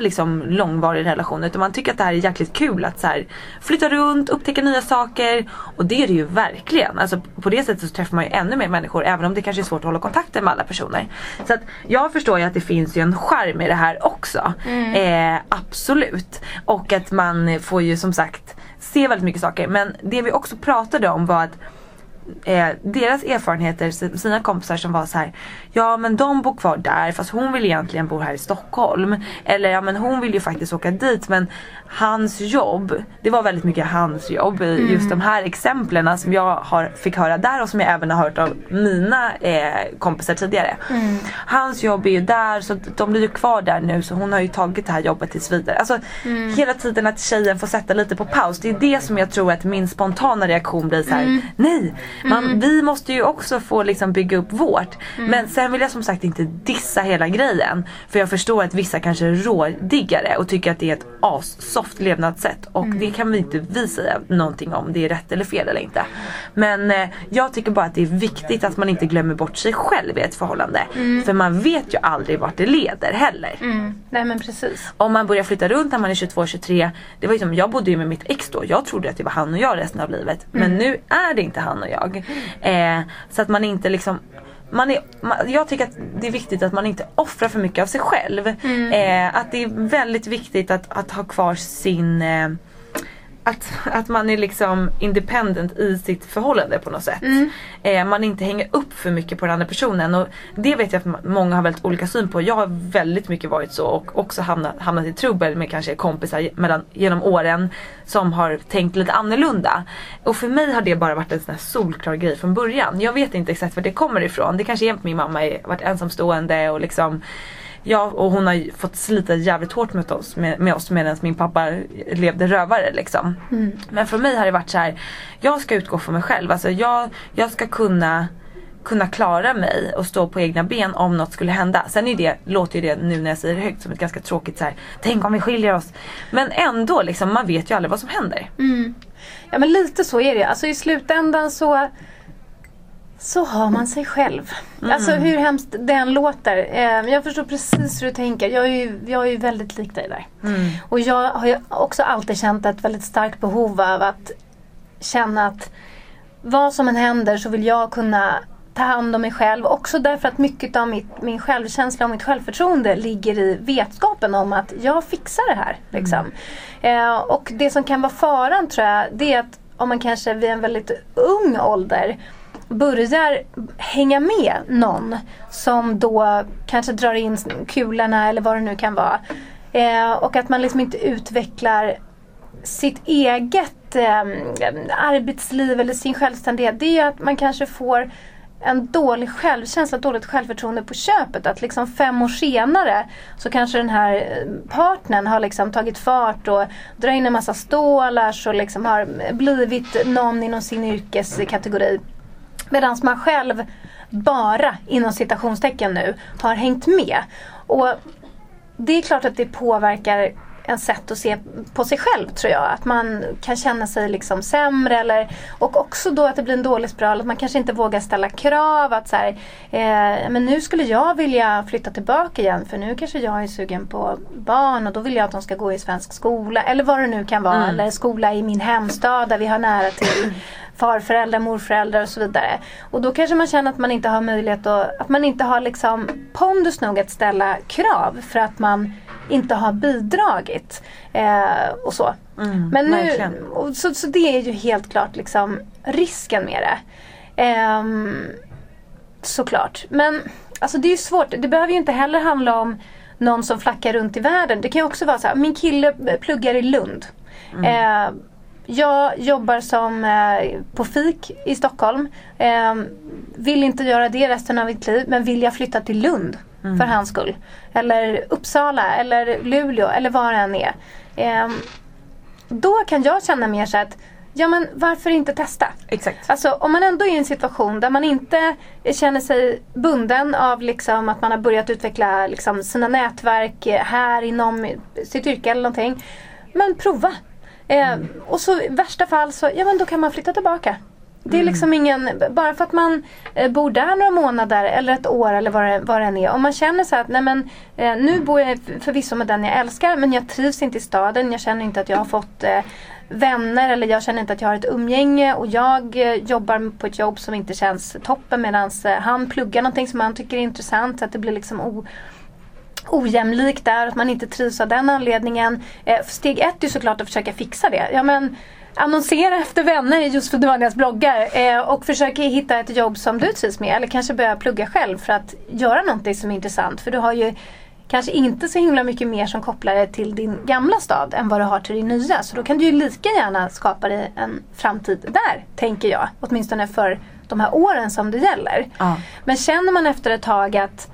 Liksom långvarig relation utan man tycker att det här är jäkligt kul att så här, flytta runt, upptäcka nya saker och det är det ju verkligen. Alltså på det sättet så träffar man ju ännu mer människor även om det kanske är svårt att hålla kontakten med alla personer. Så att jag förstår ju att det finns ju en charm i det här också. Eh, absolut. Och att man får ju som sagt se väldigt mycket saker men det vi också pratade om var att eh, deras erfarenheter, sina kompisar som var så här. Ja men de bor kvar där fast hon vill egentligen bo här i Stockholm. Eller ja men hon vill ju faktiskt åka dit men hans jobb, det var väldigt mycket hans jobb i just de här exemplen som jag har, fick höra där och som jag även har hört av mina eh, kompisar tidigare. Hans jobb är ju där så de blir ju kvar där nu så hon har ju tagit det här jobbet tills vidare. Alltså hela tiden att tjejen får sätta lite på paus. Det är det som jag tror att min spontana reaktion blir så här. Nej! Man, Vi måste ju också få liksom bygga upp vårt. Mm. Men sen vill jag som sagt inte dissa hela grejen. För jag förstår att vissa kanske är rådiggare och tycker att det är ett assoft levnadssätt. Och Mm. det kan vi inte vi säga någonting om det är rätt eller fel eller inte. Men eh, jag tycker bara att det är viktigt att man inte glömmer bort sig själv i ett förhållande. Mm. För man vet ju aldrig vart det leder heller. Nej men precis. Om man börjar flytta runt när man är 22-23. Det var ju som, jag bodde ju med mitt ex då. Jag trodde att det var han och jag resten av livet. Men Mm. nu är det inte han och jag. Eh, så att man inte liksom man är, man, jag tycker att det är viktigt att man inte offrar för mycket av sig själv. Eh, att det är väldigt viktigt att, att ha kvar sin eh, att, att man är liksom independent i sitt förhållande på något sätt. Eh, man inte hänger upp för mycket på den andra personen. Och det vet jag att många har väldigt olika syn på. Jag har väldigt mycket varit så och också hamnat, hamnat i trubbel med kanske kompisar mellan, genom åren som har tänkt lite annorlunda. Och för mig har det bara varit en sån här solklar grej från början. Jag vet inte exakt var det kommer ifrån. Det kanske är för min mamma har varit ensamstående och liksom Ja och hon har fått slita jävligt hårt med oss, med, med oss medan min pappa levde rövare liksom. Men för mig har det varit så här. Jag ska utgå från mig själv. Alltså jag, jag ska kunna kunna klara mig och stå på egna ben om något skulle hända. Sen är det, låter ju det nu när jag säger det högt som ett ganska tråkigt så här. Tänk om vi skiljer oss. Men ändå liksom, man vet ju aldrig vad som händer. Ja men lite så är det. Alltså i slutändan så så har man sig själv. Alltså hur hemskt det än låter. Eh, jag förstår precis hur du tänker. Jag är ju, jag är ju väldigt lik dig där. Och jag har ju också alltid känt ett väldigt starkt behov av att känna att vad som än händer så vill jag kunna ta hand om mig själv. Också därför att mycket av mitt, min självkänsla och mitt självförtroende ligger i vetskapen om att jag fixar det här. Liksom. Eh, och det som kan vara faran tror jag, det är att om man kanske vid en väldigt ung ålder börjar hänga med någon som då kanske drar in kulorna eller vad det nu kan vara. Eh, och att man liksom inte utvecklar sitt eget eh, arbetsliv eller sin självständighet. Det är ju att man kanske får en dålig självkänsla, ett dåligt självförtroende på köpet. Att liksom fem år senare så kanske den här partnern har liksom tagit fart och drar in en massa stålar och liksom har blivit någon inom sin yrkeskategori. Medan man själv bara, inom citationstecken nu, har hängt med. Och det är klart att det påverkar en sätt att se på sig själv tror jag. Att man kan känna sig liksom sämre eller, och också då att det blir en dålig spiral. Att man kanske inte vågar ställa krav. Att så här, eh, men nu skulle jag vilja flytta tillbaka igen för nu kanske jag är sugen på barn och då vill jag att de ska gå i svensk skola. Eller vad det nu kan vara. Eller skola i min hemstad där vi har nära till <laughs> farföräldrar, morföräldrar och så vidare. Och då kanske man känner att man inte har möjlighet att, att man inte har liksom pondus nog att ställa krav för att man inte har bidragit. Eh, och så. Men nu, och så, så det är ju helt klart liksom risken med det. Ehm, såklart. Men alltså det är ju svårt. Det behöver ju inte heller handla om någon som flackar runt i världen. Det kan ju också vara så här, min kille pluggar i Lund. Eh, jag jobbar som eh, på FIK i Stockholm. Eh, vill inte göra det resten av mitt liv men vill jag flytta till Lund för hans skull. Eller Uppsala eller Luleå eller vad det än är. Eh, då kan jag känna mer så att Ja men varför inte testa? Exakt. Alltså om man ändå är i en situation där man inte känner sig bunden av liksom att man har börjat utveckla liksom sina nätverk här inom sitt yrke eller någonting. Men prova. Eh, och så i värsta fall så, ja men då kan man flytta tillbaka. Det är liksom ingen, bara för att man eh, bor där några månader eller ett år eller vad det, vad det än är. Om man känner så att nej men eh, nu bor jag förvisso med den jag älskar men jag trivs inte i staden. Jag känner inte att jag har fått eh, vänner eller jag känner inte att jag har ett umgänge och jag jobbar på ett jobb som inte känns toppen medan han pluggar någonting som han tycker är intressant. Så att det blir liksom o, ojämlikt där, att man inte trivs av den anledningen. Steg ett är såklart att försöka fixa det. Ja, men, annonsera efter vänner i Josef Duvanias bloggar eh, och försöka hitta ett jobb som du trivs med eller kanske börja plugga själv för att göra någonting som är intressant. För du har ju kanske inte så himla mycket mer som kopplar det till din gamla stad än vad du har till din nya. Så då kan du ju lika gärna skapa dig en framtid där, tänker jag. Åtminstone för de här åren som det gäller. Ja. Men känner man efter ett tag att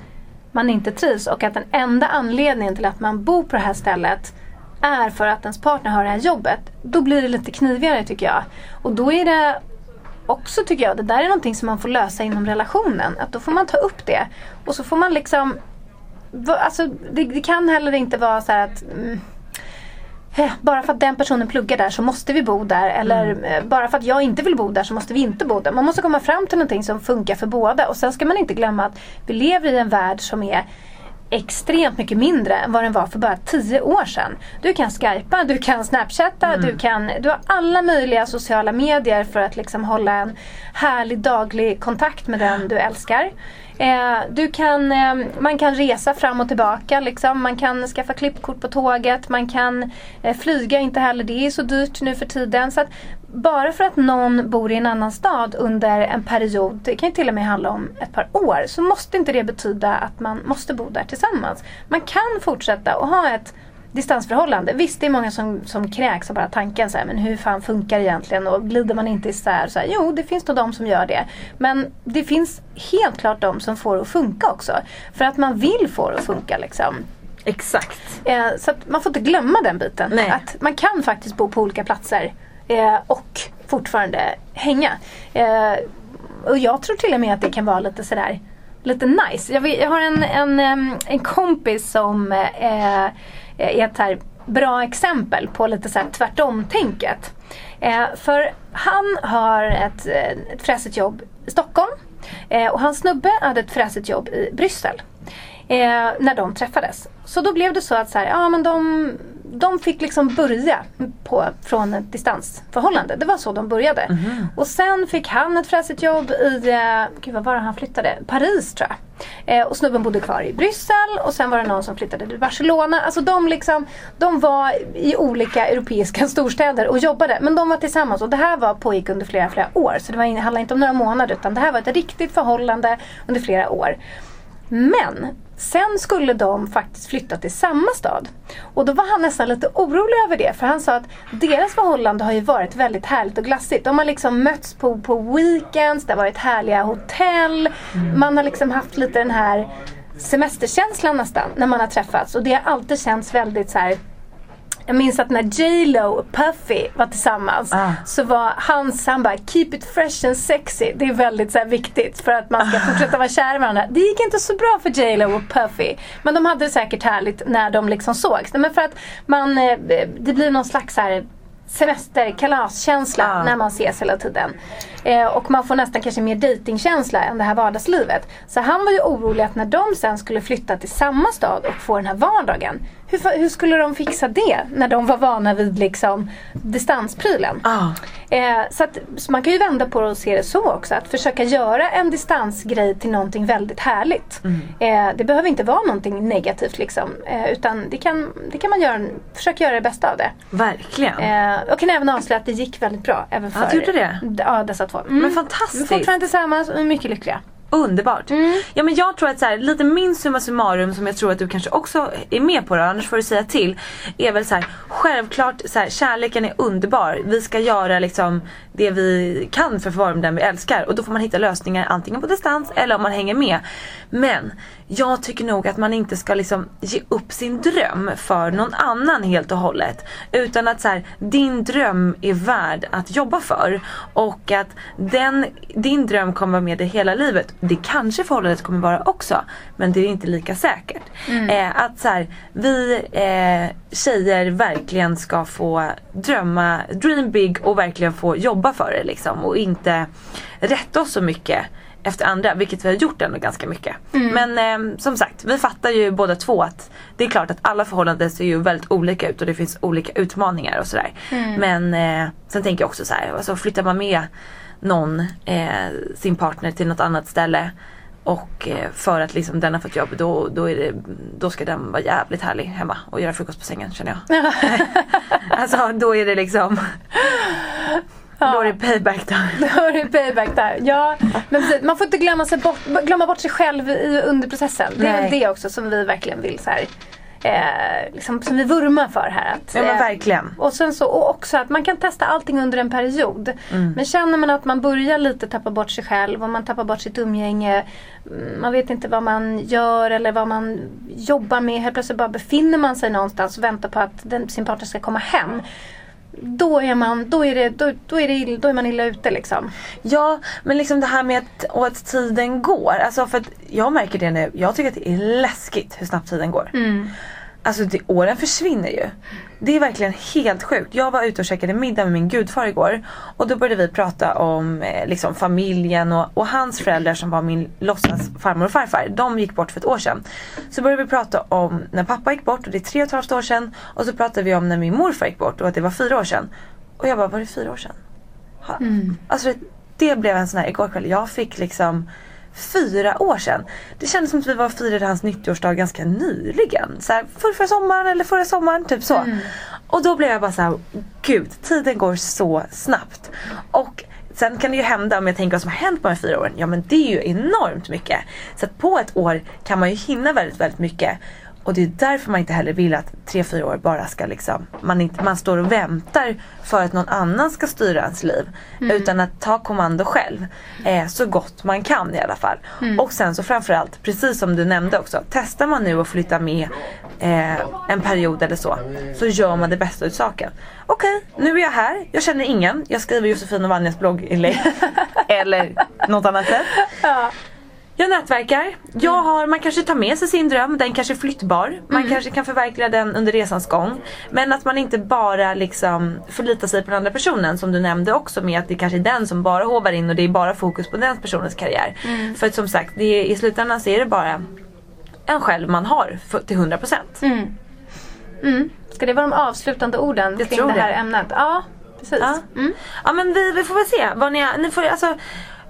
man inte trivs och att den enda anledningen till att man bor på det här stället är för att ens partner har det här jobbet. Då blir det lite knivigare tycker jag. Och då är det också tycker jag, det där är någonting som man får lösa inom relationen. Att då får man ta upp det. Och så får man liksom Alltså det, det kan heller inte vara så här att mm, eh, bara för att den personen pluggar där så måste vi bo där. Eller eh, bara för att jag inte vill bo där så måste vi inte bo där. Man måste komma fram till någonting som funkar för båda. Och sen ska man inte glömma att vi lever i en värld som är extremt mycket mindre än vad den var för bara tio år sedan. Du kan skypa, du kan snapchatta, du, kan, du har alla möjliga sociala medier för att liksom hålla en härlig daglig kontakt med den du älskar. Eh, du kan, eh, man kan resa fram och tillbaka. Liksom. Man kan skaffa klippkort på tåget. Man kan eh, flyga, inte heller det är så dyrt nu för tiden. Så att bara för att någon bor i en annan stad under en period, det kan ju till och med handla om ett par år, så måste inte det betyda att man måste bo där tillsammans. Man kan fortsätta och ha ett distansförhållande. Visst, det är många som, som kräks av bara tanken så här, men hur fan funkar det egentligen och glider man inte isär? Så här, jo, det finns nog de som gör det. Men det finns helt klart de som får det att funka också. För att man vill få det att funka liksom. Exakt. Eh, så man får inte glömma den biten. Nej. Att man kan faktiskt bo på olika platser eh, och fortfarande hänga. Eh, och jag tror till och med att det kan vara lite sådär lite nice. Jag, vet, jag har en, en, en kompis som eh, Eh, ett här bra exempel på lite så här tvärtom-tänket. Eh, för han har ett, eh, ett fräsigt jobb i Stockholm och hans snubbe hade ett fräsigt jobb i Bryssel. När de träffades. Så då blev det så att så här, ja, men de, de fick liksom börja på, från ett distansförhållande. Det var så de började. Och sen fick han ett fräsigt jobb i, eh, gud vad var det han flyttade? Paris tror jag. Eh, och snubben bodde kvar i Bryssel och sen var det någon som flyttade till Barcelona. Alltså de, liksom, de var i olika europeiska <laughs> storstäder och jobbade. Men de var tillsammans och det här var, pågick under flera, flera år. Så det var, handlade inte om några månader utan det här var ett riktigt förhållande under flera år. Men sen skulle de faktiskt flytta till samma stad. Och då var han nästan lite orolig över det. För han sa att deras förhållande har ju varit väldigt härligt och glassigt. De har liksom mötts på, på weekends, det har varit härliga hotell. Man har liksom haft lite den här semesterkänslan nästan när man har träffats. Och det har alltid känts väldigt så här jag minns att när J Lo och Puffy var tillsammans Ah. så var hans, han bara keep it fresh and sexy. Det är väldigt så viktigt för att man ska fortsätta vara kär i varandra. Det gick inte så bra för J Lo och Puffy. Men de hade det säkert härligt när de liksom sågs. Men för att man, eh, det blir någon slags här semester, kalaskänsla Ah. när man ses hela tiden. Eh, och man får nästan kanske mer datingkänsla än det här vardagslivet. Så han var ju orolig att när de sen skulle flytta till samma stad och få den här vardagen. Hur, hur skulle de fixa det när de var vana vid liksom distansprylen? Ah. Eh, så, att, så man kan ju vända på det och se det så också. Att försöka göra en distansgrej till någonting väldigt härligt. Eh, det behöver inte vara någonting negativt liksom. Eh, utan det kan, det kan man göra, försöka göra det bästa av det. Verkligen. Eh, jag kan även avslöja att det gick väldigt bra. Även för Ja, det gjorde det? Ja, dessa två. Mm. Men fantastiskt. Vi är fortfarande tillsammans och mycket lyckliga. Underbart. Ja men jag tror att så här, lite min summa summarum som jag tror att du kanske också är med på då, annars får du säga till. Är väl så här, självklart så här, kärleken är underbar. Vi ska göra liksom det vi kan för att vara med den vi älskar. Och då får man hitta lösningar antingen på distans eller om man hänger med. Men jag tycker nog att man inte ska liksom ge upp sin dröm för någon annan helt och hållet. Utan att så här, din dröm är värd att jobba för. Och att den, din dröm kommer vara med dig hela livet. Det kanske förhållandet kommer vara också. Men det är inte lika säkert. Eh, att så här, vi eh, tjejer verkligen ska få drömma, dream big och verkligen få jobba för det liksom. Och inte rätta oss så mycket efter andra, vilket vi har gjort ändå ganska mycket. Men eh, som sagt, vi fattar ju båda två att det är klart att alla förhållanden ser ju väldigt olika ut och det finns olika utmaningar och sådär. Men eh, sen tänker jag också så här, alltså flyttar man med någon, eh, sin partner till något annat ställe och eh, för att liksom den har fått jobb då, då, är det, då ska den vara jävligt härlig hemma och göra frukost på sängen känner jag. <laughs> alltså då är det liksom Då är det payback där. <laughs> Då är det payback där. Ja, men precis, man får inte glömma, sig bort, glömma bort sig själv i, under processen. Det är Nej. väl det också som vi verkligen vill så här, eh, liksom, som vi vurmar för här. Att, Ja men eh, verkligen. och sen så och också att man kan testa allting under en period. Mm. Men känner man att man börjar lite tappa bort sig själv och man tappar bort sitt umgänge. mm, Man vet inte vad man gör eller vad man jobbar med. Helt plötsligt bara befinner man sig någonstans och väntar på att den, sin partner ska komma hem. Då är man, då är det, då, då är det, då är man illa ute liksom. Ja, men liksom det här med att, och att tiden går. Alltså för att jag märker det nu. Jag tycker att det är läskigt hur snabbt tiden går. Alltså det, åren försvinner ju. Det är verkligen helt sjukt. Jag var ute och käkade middag med min gudfar igår. Och då började vi prata om eh, liksom familjen och, och hans föräldrar som var min låtsas farmor och farfar. De gick bort för ett år sedan. Så började vi prata om när pappa gick bort och det är tre och ett halvt år sedan. Och så pratade vi om när min morfar gick bort och att det var fyra år sedan. Och jag bara, var det fyra år sedan? Ha. Alltså det, det blev en sån här igår kväll. Jag fick liksom fyra år sedan. Det kändes som att vi var och firade hans 90-årsdag ganska nyligen. Så här, för, förra sommaren eller förra sommaren, typ så. Och då blev jag bara så här, gud, tiden går så snabbt. Och sen kan det ju hända, om jag tänker vad som har hänt på de här fyra åren, ja men det är ju enormt mycket. Så att på ett år kan man ju hinna väldigt, väldigt mycket. Och det är därför man inte heller vill att tre fyra år bara ska liksom, man, inte, man står och väntar för att någon annan ska styra ens liv. Utan att ta kommando själv. Eh, så gott man kan i alla fall. Och sen så framförallt, precis som du nämnde också, testar man nu att flytta med eh, en period eller så. Så gör man det bästa ut saken. Okej, nu är jag här, jag känner ingen. Jag skriver Josefin och Vanjas blogginlägg. <laughs> eller något annat sätt. Jag nätverkar. Jag har, man kanske tar med sig sin dröm, den kanske är flyttbar. Man kanske kan förverkliga den under resans gång. Men att man inte bara liksom förlitar sig på den andra personen som du nämnde också med att det kanske är den som bara hovar in och det är bara fokus på den personens karriär. För att som sagt, det är, i slutändan så är det bara en själv man har för, till 100%. Mm. Ska det vara de avslutande orden Jag kring det här det. ämnet? Ja, precis. Ja. ja men vi, vi får väl se vad ni, ni får alltså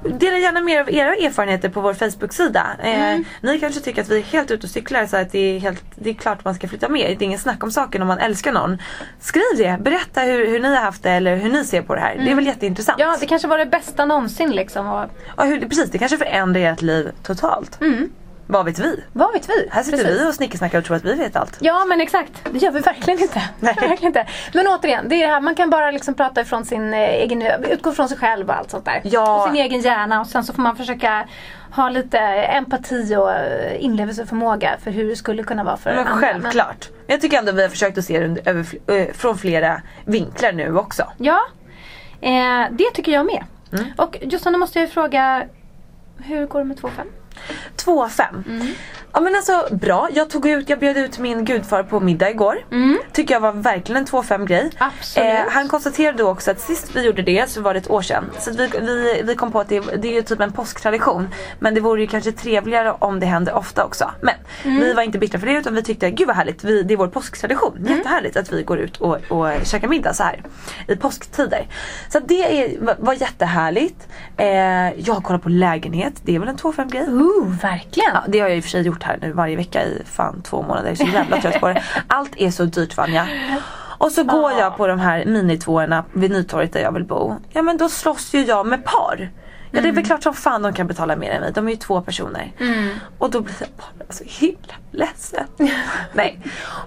Dela gärna mer av era erfarenheter på vår Facebook-sida. Eh, ni kanske tycker att vi är helt ute och cyklar så att det är, helt, det är klart man ska flytta med. Det är ingen snack om saken om man älskar någon. Skriv det, berätta hur, hur ni har haft det eller hur ni ser på det här. Det är väl jätteintressant. Ja, det kanske var det bästa någonsin liksom. Och, Ja, hur, precis, det kanske förändrar ert liv totalt. Vad vet vi? vad vet vi? Här sitter Precis. vi och snickesnackar och tror att vi vet allt. Ja men exakt, det gör vi verkligen inte. <laughs> Verkligen inte. Men återigen, det är det här, man kan bara liksom prata ifrån sin eh, egen, utgå från sig själv och allt sånt där. Ja. Och sin egen hjärna och sen så får man försöka ha lite empati och eh, inlevelseförmåga för hur det skulle kunna vara för Men andra. självklart. Men jag tycker ändå vi har försökt att se det eh, från flera vinklar nu också. Ja, eh, det tycker jag med. Mm. Och Jossan, då måste jag ju fråga, hur går det med 2-5? 2,5. Ja men alltså bra. Jag tog ut, jag bjöd ut min gudfar på middag igår. Tycker jag var verkligen en 2,5 grej. Mm. Absolut. Eh, han konstaterade då också att sist vi gjorde det så var det ett år sedan. Så vi, vi, vi kom på att det, det är ju typ en påsktradition. Men det vore ju kanske trevligare om det hände ofta också. Men Mm. vi var inte bittra för det utan vi tyckte gud vad härligt. Vi, det är vår påsktradition. Mm. Jättehärligt att vi går ut och, och käkar middag så här i påsktider. Så att det är, var, var jättehärligt. Eh, jag har kollat på lägenhet. Det är väl en 2,5 grej. Ooh, verkligen. Ja, det har jag i och för sig gjort här nu varje vecka i fan två månader. Jag är så jävla trött på det. Allt är så dyrt Vanja. Och så går jag på de här minitvåorna vid Nytorget där jag vill bo. Ja men då slåss ju jag med par. Ja det är väl klart som fan de kan betala mer än mig. De är ju två personer. Och då blir jag bara så himla ledsen. Nej.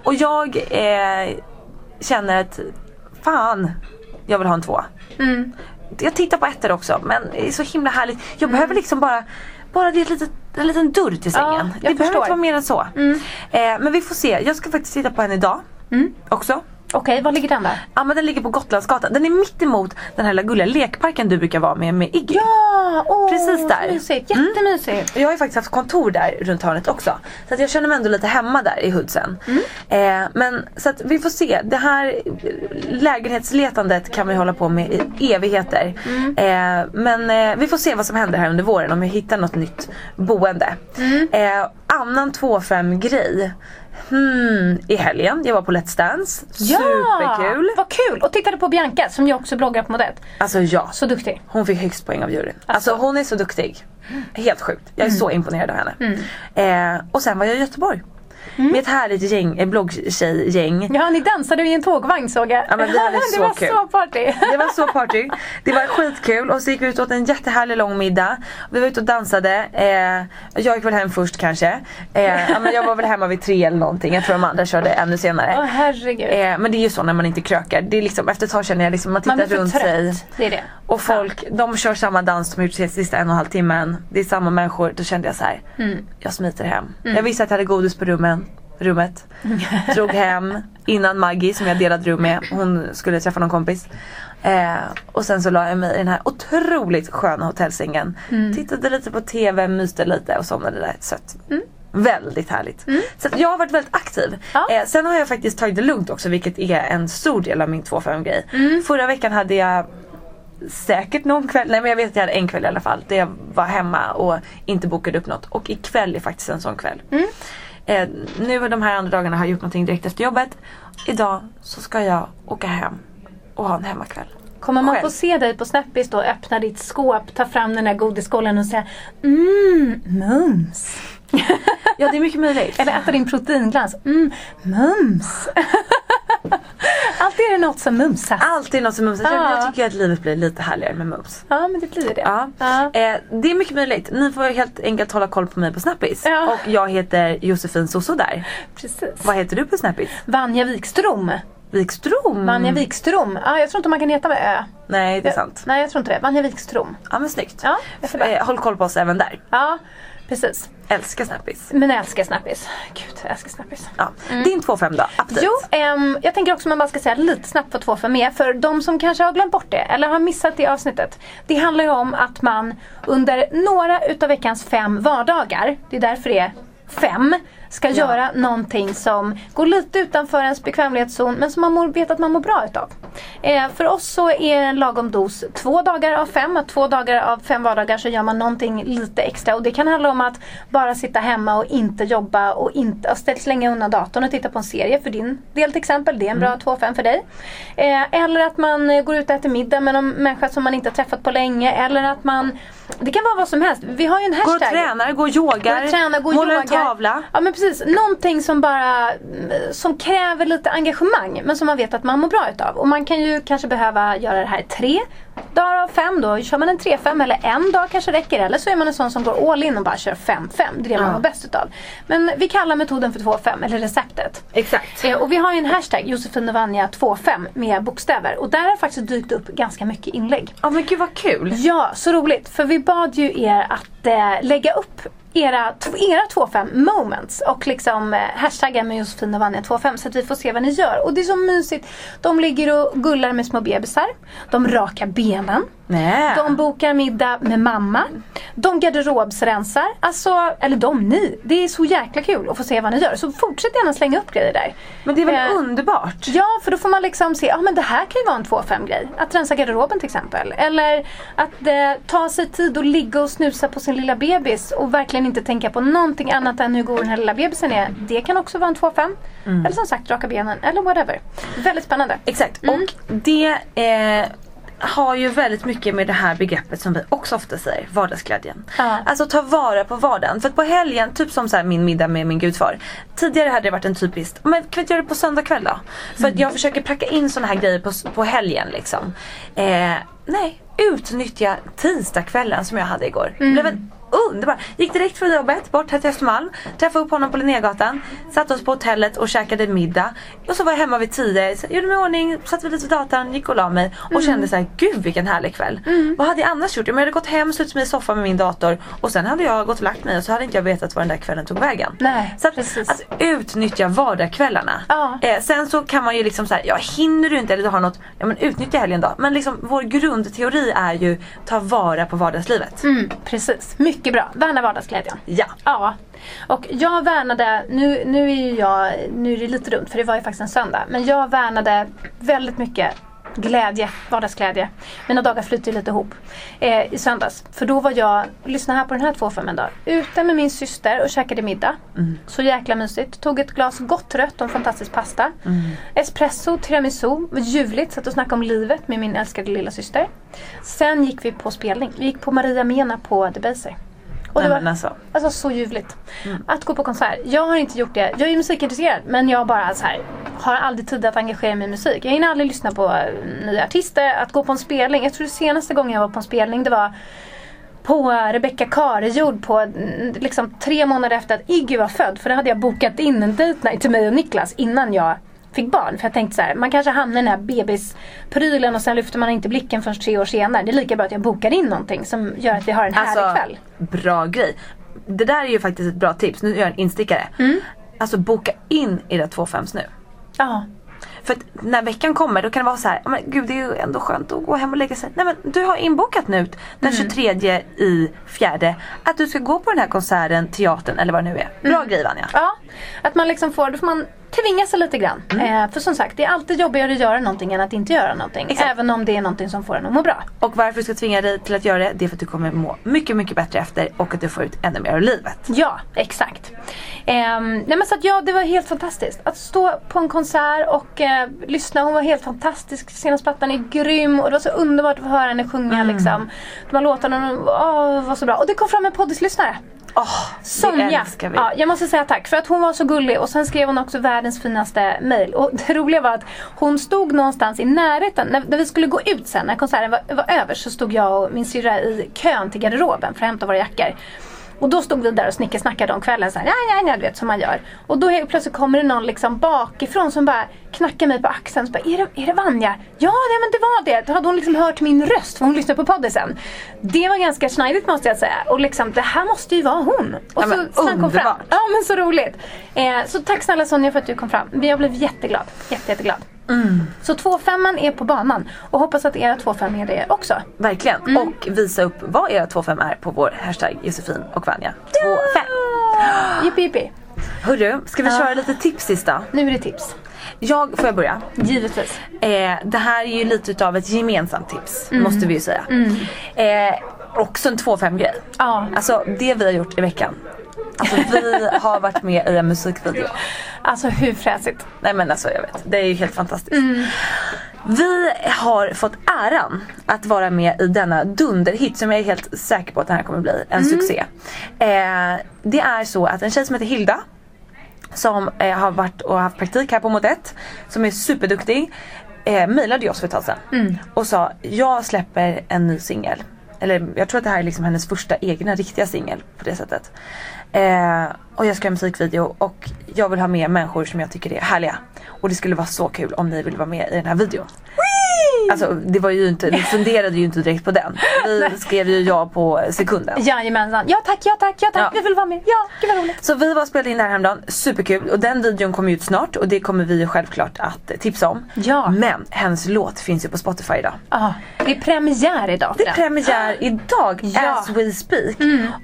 Och jag eh, känner att fan, jag vill ha en tvåa. Jag tittar på ettor också men det är så himla härligt. Jag behöver liksom bara bara det är ett litet, en liten dörr till sängen. jag det behöver inte vara mer än så. Eh, men vi får se. Jag ska faktiskt titta på en idag. Också. Okej, var ligger den där? Ja men den ligger på Gotlandsgatan. Den är mitt emot den här lilla gulliga lekparken du brukar vara med med Iggy. Ja, åh, Precis där. Mysigt, jättemysigt. Och Jag har ju faktiskt haft kontor där runt hörnet också. Så att jag känner mig ändå lite hemma där i Hudsen. Eh, men så att vi får se. Det här lägenhetsletandet kan vi hålla på med i evigheter. Eh, men eh, vi får se vad som händer här under våren om jag hittar något nytt boende. Eh, annan 2-5 grej. Hmm, I helgen, jag var på Let's Dance. Superkul. Vad kul! Och tittade på Bianca som ju också bloggar på Modett. Alltså ja. Så duktig. Hon fick högst poäng av juryn. Alltså, hon är så duktig. Helt sjukt. Jag är så imponerad av henne. Eh, och sen var jag i Göteborg. Med ett härligt gäng, bloggtjejgäng. Ja, ni dansade i en tågvagn såg jag. Ja, men vi hade <laughs> det så var kul. så party. Det var så party. Det var skitkul och så gick vi ut och åt en jättehärlig lång middag. Vi var ute och dansade. Eh, jag gick väl hem först kanske. Eh, ja, men jag var väl hemma vid tre eller någonting. Jag tror de andra körde ännu senare. Åh herregud. Eh, men det är ju så när man inte krökar. Det är liksom, efter ett tag känner jag liksom, man tittar Man blir för runt trött. sig. Det är det. Och folk, de kör samma dans har gjort sista en och en halv timmen. Det är samma människor. Då kände jag så här. Mm. jag smiter hem. Jag visste att jag hade godis på rummen. Rummet. <laughs> Drog hem innan Maggie som jag delade rum med. Hon skulle träffa någon kompis. Eh, och sen så la jag mig i den här otroligt sköna hotellsängen. Tittade lite på TV, myste lite och somnade där sött. Väldigt härligt. Så att jag har varit väldigt aktiv. Ja. Eh, sen har jag faktiskt tagit det lugnt också vilket är en stor del av min 2-5 grej. Förra veckan hade jag säkert någon kväll, nej men jag vet att jag hade en kväll i alla fall. Där jag var hemma och inte bokade upp något. Och ikväll är faktiskt en sån kväll. Eh, nu de här andra dagarna har jag gjort någonting direkt efter jobbet. Idag så ska jag åka hem och ha en hemmakväll. Kommer man Själv. få se dig på Snappis då öppna ditt skåp, ta fram den där godisskålen och säga mm, mums. Ja det är mycket möjligt. <laughs> Eller äta din proteinglans. Mm, mums. <laughs> Alltid är det något som mumsas. Alltid något som mumsar. Jag- Ja. Jag tycker att livet blir lite härligare med mums. Ja men det blir det. Ja. Ja. Eh, det är mycket möjligt. Ni får helt enkelt hålla koll på mig på Snappis. Ja. Och jag heter Josefin Soso där. Precis. Vad heter du på Snappis? Vanja Wikström. Wikström? Vanja Wikström. Ja, jag tror inte man kan heta med ö. Nej det är sant. Nej jag tror inte det. Vanja Wikström. Ja men snyggt. Ja, jag får det. Eh, håll koll på oss även där. Ja, precis. Älskar Snappis. Men jag älskar Snappis. Gud, jag älskar Snappis. Ja. Din 2-5 då? Update. Jo, ehm, jag tänker också man bara ska säga lite snabbt vad två för med. För de som kanske har glömt bort det eller har missat det avsnittet. Det handlar ju om att man under några utav veckans fem vardagar, det är därför det är fem, ska göra någonting som går lite utanför ens bekvämlighetszon men som man mår, vet att man mår bra utav. Eh, för oss så är en lagom dos två dagar av fem. Två dagar av fem vardagar så gör man någonting lite extra. Och det kan handla om att bara sitta hemma och inte jobba och, inte, och ställa slänga undan datorn och titta på en serie för din del till exempel. Det är en bra två fem för dig. Eh, eller att man eh, går ut och äter middag med någon människa som man inte har träffat på länge. Eller att man, det kan vara vad som helst. Vi har ju en Går hashtag. och tränar, går och yogar, Gå och träna, gå och målar en yogar. tavla. Ja men precis, någonting som bara mm, som kräver lite engagemang men som man vet att man mår bra utav. Och man kan ju kanske behöva göra det här tre dagar av fem då. Kör man en 3-5 eller en dag kanske räcker. Eller så är man en sån som går all in och bara kör 5-5. Det är det man mår bäst utav. Men vi kallar metoden för 2-5 eller receptet. Exakt. Eh, Och vi har ju en hashtag Josefin25 med bokstäver. Och där har faktiskt dykt upp ganska mycket inlägg. Ja men gud vad kul. Ja, så roligt. För vi bad ju er att eh, lägga upp era, era 25 moments och liksom eh, hashtagga med Josefin och Vanja 25 så att vi får se vad ni gör. Och det är så mysigt. De ligger och gullar med små bebisar. De rakar benen. Nej. De bokar middag med mamma. De garderobsrensar. Alltså, eller de, ni. Det är så jäkla kul att få se vad ni gör. Så fortsätt gärna slänga upp grejer där. Men det är väl Eh, underbart? Ja, för då får man liksom se, ja men det här kan ju vara en 2-5 grej. Att rensa garderoben till exempel. Eller att eh, ta sig tid och ligga och snusa på sin lilla bebis och verkligen inte tänka på någonting annat än hur god den här lilla bebisen är. Det kan också vara en 2-5. Eller som sagt raka benen eller whatever. Väldigt spännande. Exakt. Mm. Och det eh, har ju väldigt mycket med det här begreppet som vi också ofta säger, vardagsglädjen. Ja. Alltså ta vara på vardagen. För att på helgen, typ som så min middag med min gudfar. Tidigare hade det varit en typiskt, men kan vi inte göra det på söndag kväll då? För att jag försöker pracka in såna här grejer på, på helgen liksom. Eh, nej, utnyttja tisdagskvällen som jag hade igår. Det blev en underbar. Gick direkt från jobbet bort här till Östermalm. Träffade upp honom på Linnégatan. Satte oss på hotellet och käkade middag. Och så var jag hemma vid tio. Så gjorde mig i ordning, satte mig lite vid datorn, gick och la mig. Och kände så här, gud vilken härlig kväll. Vad hade jag annars gjort? Jag hade gått hem, suttit mig i soffan med min dator. Och sen hade jag gått och lagt mig och så hade inte jag vetat var den där kvällen tog vägen. Nej, så att, precis. att utnyttja vardagskvällarna. Ja. Eh, sen så kan man ju liksom säga, ja hinner du inte eller du har något, ja men utnyttja helgen då. Men liksom vår grundteori är ju ta vara på vardagslivet. Mm, precis, mycket bra. Värna vardagsglädjen. Ja. Ja. Och jag värnade, nu, nu är jag, nu är det lite dumt för det var ju faktiskt en söndag. Men jag värnade väldigt mycket glädje, vardagsglädje. Mina dagar flyter lite ihop. Eh, I söndags. För då var jag, lyssna här på den här två en dag. Ute med min syster och käkade middag. Så jäkla mysigt. Tog ett glas gott rött och fantastisk pasta. Espresso, tiramisu, ljuvligt. Satt och snackade om livet med min älskade lilla syster. Sen gick vi på spelning. Vi gick på Maria Mena på Debaser. Och det var alltså. Alltså så ljuvligt. Att gå på konsert. Jag har inte gjort det. Jag är ju musikintresserad men jag bara så här, har aldrig tid att engagera mig i musik. Jag hinner aldrig lyssna på eh, nya artister. Att gå på en spelning. Jag tror det senaste gången jag var på en spelning det var på eh, Rebecca Karejord på mm, liksom tre månader efter att Iggy var född. För då hade jag bokat in en date night till mig och Niklas innan jag fick barn. För jag tänkte så här, man kanske hamnar i den här bebisprylen och sen lyfter man inte blicken förrän tre år senare. Det är lika bra att jag bokar in någonting som gör att vi har en härlig Alltså, kväll. bra grej. Det där är ju faktiskt ett bra tips. Nu gör jag en instickare. Mm. alltså boka in era 2.5 nu. Ja. För att när veckan kommer då kan det vara så här, men gud det är ju ändå skönt att gå hem och lägga sig. Nej men du har inbokat nu den 23 i fjärde att du ska gå på den här konserten, teatern eller vad det nu är. Bra grej Vanja. Ja, att man liksom får, då får man tvinga sig lite grann. Eh, för som sagt, det är alltid jobbigare att göra någonting än att inte göra någonting. Exakt. Även om det är någonting som får en att må bra. Och varför du ska tvinga dig till att göra det, det är för att du kommer må mycket, mycket bättre efter och att du får ut ännu mer av livet. Ja, exakt. Ehm, nej men så att ja, det var helt fantastiskt. Att stå på en konsert och eh, lyssna. Hon var helt fantastisk. Senaste plattan är grym och det var så underbart att få höra henne sjunga liksom. De här låtarna åh, var så bra. Och det kom fram en poddlyssnare. Åh, Sonja. Ja, jag måste säga tack för att hon var så gullig och sen skrev hon också världens finaste mail. Och det roliga var att hon stod någonstans i närheten. När, när vi skulle gå ut sen, när konserten var, var över så stod jag och min syrra i kön till garderoben för att hämta våra jackor. Och då stod vi där och snickersnackade om kvällen så här, ja, ja, ja, du vet som man gör. Och då helt plötsligt kommer det någon liksom bakifrån som bara knackar mig på axeln. Så bara, är, det, är det Vanja? Ja, nej, men det var det. Då hade hon liksom hört min röst för hon lyssnade på podden sen. Det var ganska snajdigt måste jag säga. Och liksom, det här måste ju vara hon. Och Ja, men så, så han kom fram. Ja men så roligt. Eh, så tack snälla Sonja för att du kom fram. Jag blev jätteglad. Jätte, jätteglad. Mm. Så 2-5 är på banan. Och hoppas att era 2-5 är det också. Verkligen. Mm. Och visa upp vad era 2.5 är på vår hashtag Josefin och Vanja. 2.5. Jippi jippi. Hörru, ska vi köra lite tips sista? Nu är det tips. Jag, får jag börja? Givetvis. Eh, det här är ju lite utav ett gemensamt tips, Mm. måste vi ju säga. Eh, också en 2-5 grej. Ja. Alltså det vi har gjort i veckan. Alltså vi har varit med i en musikvideo. Alltså hur fräsigt. Nej men alltså jag vet, det är ju helt fantastiskt. Mm. Vi har fått äran att vara med i denna dunderhit som jag är helt säker på att det här kommer bli en Mm. succé. Eh, det är så att en tjej som heter Hilda som eh, har varit och haft praktik här på 1 som är superduktig eh, mejlade oss för ett tag sedan Mm. och sa jag släpper en ny singel. Eller jag tror att det här är liksom hennes första egna riktiga singel på det sättet. Eh, och jag ska göra en musikvideo och jag vill ha med människor som jag tycker är härliga. Och det skulle vara så kul om ni vill vara med i den här videon. Alltså det var ju inte, vi funderade ju inte direkt på den. Vi skrev ju ja på sekunden. Jajamensan. Ja tack, ja tack, ja tack. Ja. Vi vill vara med. Ja, gud vad roligt. Så vi var och spelade in det här häromdagen, superkul. Och den videon kommer ut snart och det kommer vi självklart att tipsa om. Ja. Men hennes låt finns ju på Spotify idag. Ja, det är premiär idag för Det är premiär idag Ja. Mm. as we speak.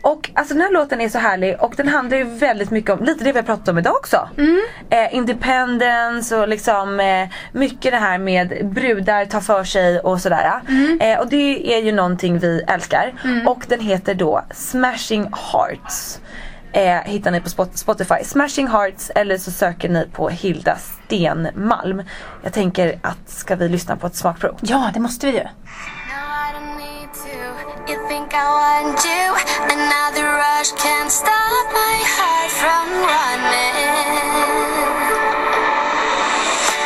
Och alltså den här låten är så härlig och den handlar ju väldigt mycket om, lite det vi har pratat om idag också. Mm. Eh, independence och liksom eh, mycket det här med brudar tar för sig och sådär. Mm. Eh, och det är ju någonting vi älskar. Och den heter då Smashing Hearts. Eh, hittar ni på Spot- Spotify. Smashing Hearts eller så söker ni på Hilda Stenmalm. Jag tänker att ska vi lyssna på ett smakprov? Ja, det måste vi ju. No, I don't need to. You think I want you, and now the rush can't stop my heart from running.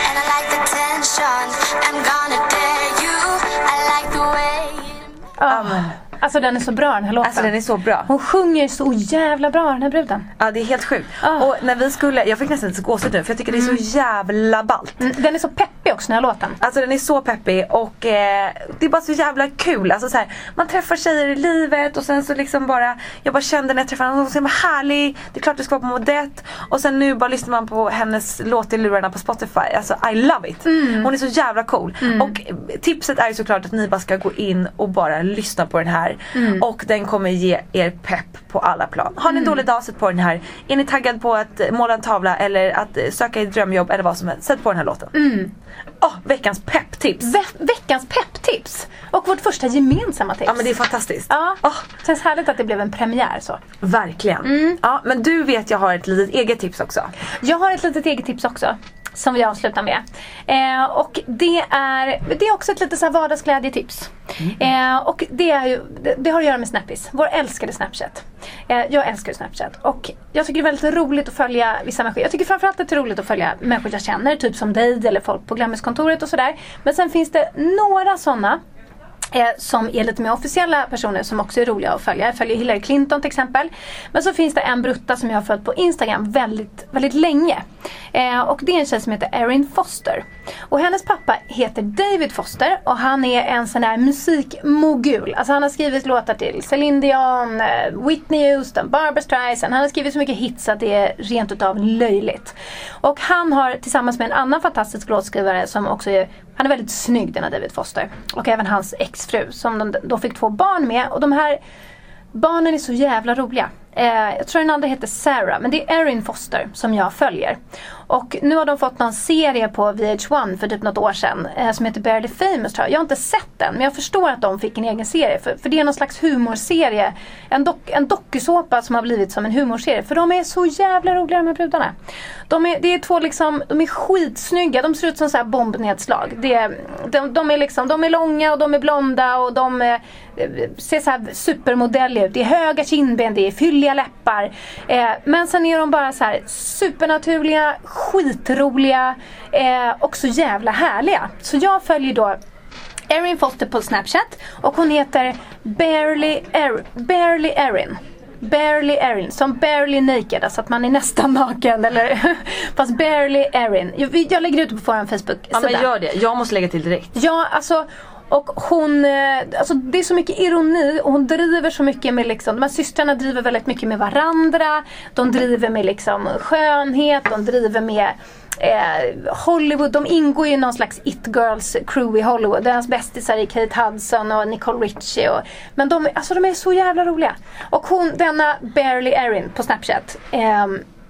And I like the tension. I'm gonna dare you. I like the way. You Ah, Alltså den är så bra den här låten. Alltså den är så bra. Hon sjunger så jävla bra den här bruden. Ja det är helt sjukt. Ah. Och när vi skulle, jag fick nästan lite gåshud nu för jag tycker det är så jävla ballt. Mm, Den är så peppig också den här låten. Alltså den är så peppig och eh, det är bara så jävla kul. Alltså så här, man träffar tjejer i livet och sen så liksom bara, jag bara kände när jag träffade henne, hon var så härlig. Det är klart det ska vara på modett. Och sen nu bara lyssnar man på hennes låt i lurarna på Spotify. Alltså I love it. Hon är så jävla cool. Och eh, tipset är ju såklart att ni bara ska gå in och bara lyssna på den här. Och den kommer ge er pepp på alla plan. Har ni en dålig dag, sätt på den här. Är ni taggad på att eh, måla en tavla eller att eh, söka ett drömjobb eller vad som helst, sätt på den här låten. Åh, veckans pepptips! Ve- veckans pepptips. Och vårt första gemensamma tips. Ja men det är fantastiskt. Ja, Åh, känns härligt att det blev en premiär så. verkligen. Ja men du vet jag har ett litet eget tips också. Jag har ett litet eget tips också. Som vi avslutar med. Eh, och det är, det är också ett lite så här vardagsglädjetips. Eh, och det, är ju, det, det har att göra med Snappis, vår älskade Snapchat. Eh, jag älskar Snapchat och jag tycker det är väldigt roligt att följa vissa människor. Jag tycker framförallt att det är roligt att följa människor jag känner, typ som dig eller folk på Glammiskontoret och sådär. Men sen finns det några sådana Eh, som är lite mer officiella personer som också är roliga att följa. Jag följer Hillary Clinton till exempel. Men så finns det en brutta som jag har följt på Instagram väldigt, väldigt länge. Eh, och det är en tjej som heter Erin Foster. Och hennes pappa heter David Foster och han är en sån här musikmogul. Alltså han har skrivit låtar till Celine Dion, eh, Whitney Houston, Barbra Streisand. Han har skrivit så mycket hits att det är rent utav löjligt. Och han har tillsammans med en annan fantastisk låtskrivare som också är han är väldigt snygg denna David Foster. Och även hans exfru som de då fick två barn med. Och de här barnen är så jävla roliga. Eh, jag tror den andra heter Sarah, men det är Erin Foster som jag följer. Och nu har de fått någon serie på VH1 för typ något år sedan eh, som heter Barely Famous tror jag. Jag har inte sett den men jag förstår att de fick en egen serie. För, för det är någon slags humorserie. En, dok, en dokusåpa som har blivit som en humorserie. För de är så jävla roliga de här brudarna. De är, det är två liksom, de är skitsnygga. De ser ut som så här bombnedslag. Det, de, de, är liksom, de är långa och de är blonda och de är, ser så här supermodelliga ut. Det är höga kindben, det är fylliga läppar. Eh, men sen är de bara så här supernaturliga skitroliga eh, och så jävla härliga. Så jag följer då Erin Foster på Snapchat och hon heter Barely, er, Barely Erin. Barely Erin, som barely naked, alltså att man är nästan <laughs> naken. Eller, <laughs> fast barely Erin. Jag, jag lägger ut det på vår Facebook-sida. Ja men gör det, jag måste lägga till direkt. Ja, alltså och hon, eh, alltså det är så mycket ironi och hon driver så mycket med liksom, de här systrarna driver väldigt mycket med varandra. De driver med liksom skönhet, de driver med eh, Hollywood, de ingår ju i någon slags It Girls crew i Hollywood. Deras bästisar är Kate Hudson och Nicole Richie. Och, men de, alltså de är så jävla roliga. Och hon, denna Barely Erin på Snapchat. Eh,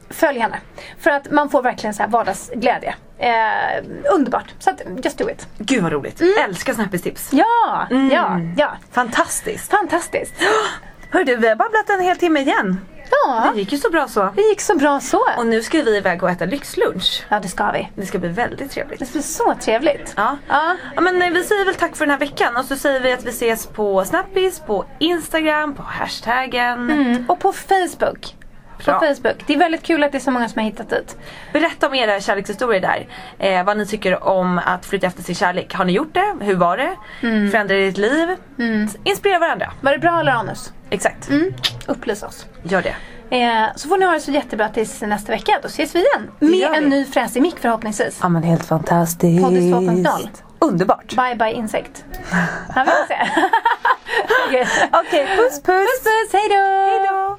följ henne. För att man får verkligen så här vardagsglädje. Eh, underbart. Så att, just do it. Gud vad roligt. Älskar Snappis-tips. Ja, Mm. ja, ja. Fantastiskt. Fantastiskt. <gasps> Hör du, vi har babblat en hel timme igen. Ja, Det gick ju så bra så. det gick så bra så. Och nu ska vi iväg och äta lyxlunch. Ja, det ska vi. Det ska bli väldigt trevligt. Det blir så trevligt. Ja. Ja. ja men eh, vi säger väl tack för den här veckan och så säger vi att vi ses på Snappis, på Instagram, på hashtaggen. Mm. Och på Facebook. På Bra. Facebook. Det är väldigt kul att det är så många som har hittat dit. Berätta om era kärlekshistorier där. Eh, vad ni tycker om att flytta efter sin kärlek. Har ni gjort det? Hur var det? Mm. Förändrade ditt liv? Inspirera varandra. Var det bra eller anus? Exakt. Mm. Upplys oss. Gör det. Eh, så får ni ha det så jättebra tills nästa vecka. Då ses vi igen. Med en ny fräsig mick förhoppningsvis. Ja men helt fantastiskt. Poddis 2.0. Underbart. Bye bye insekt. <laughs> Ja, vi får se. <laughs> Okej, Okej, puss puss. Puss puss, hejdå! Hejdå.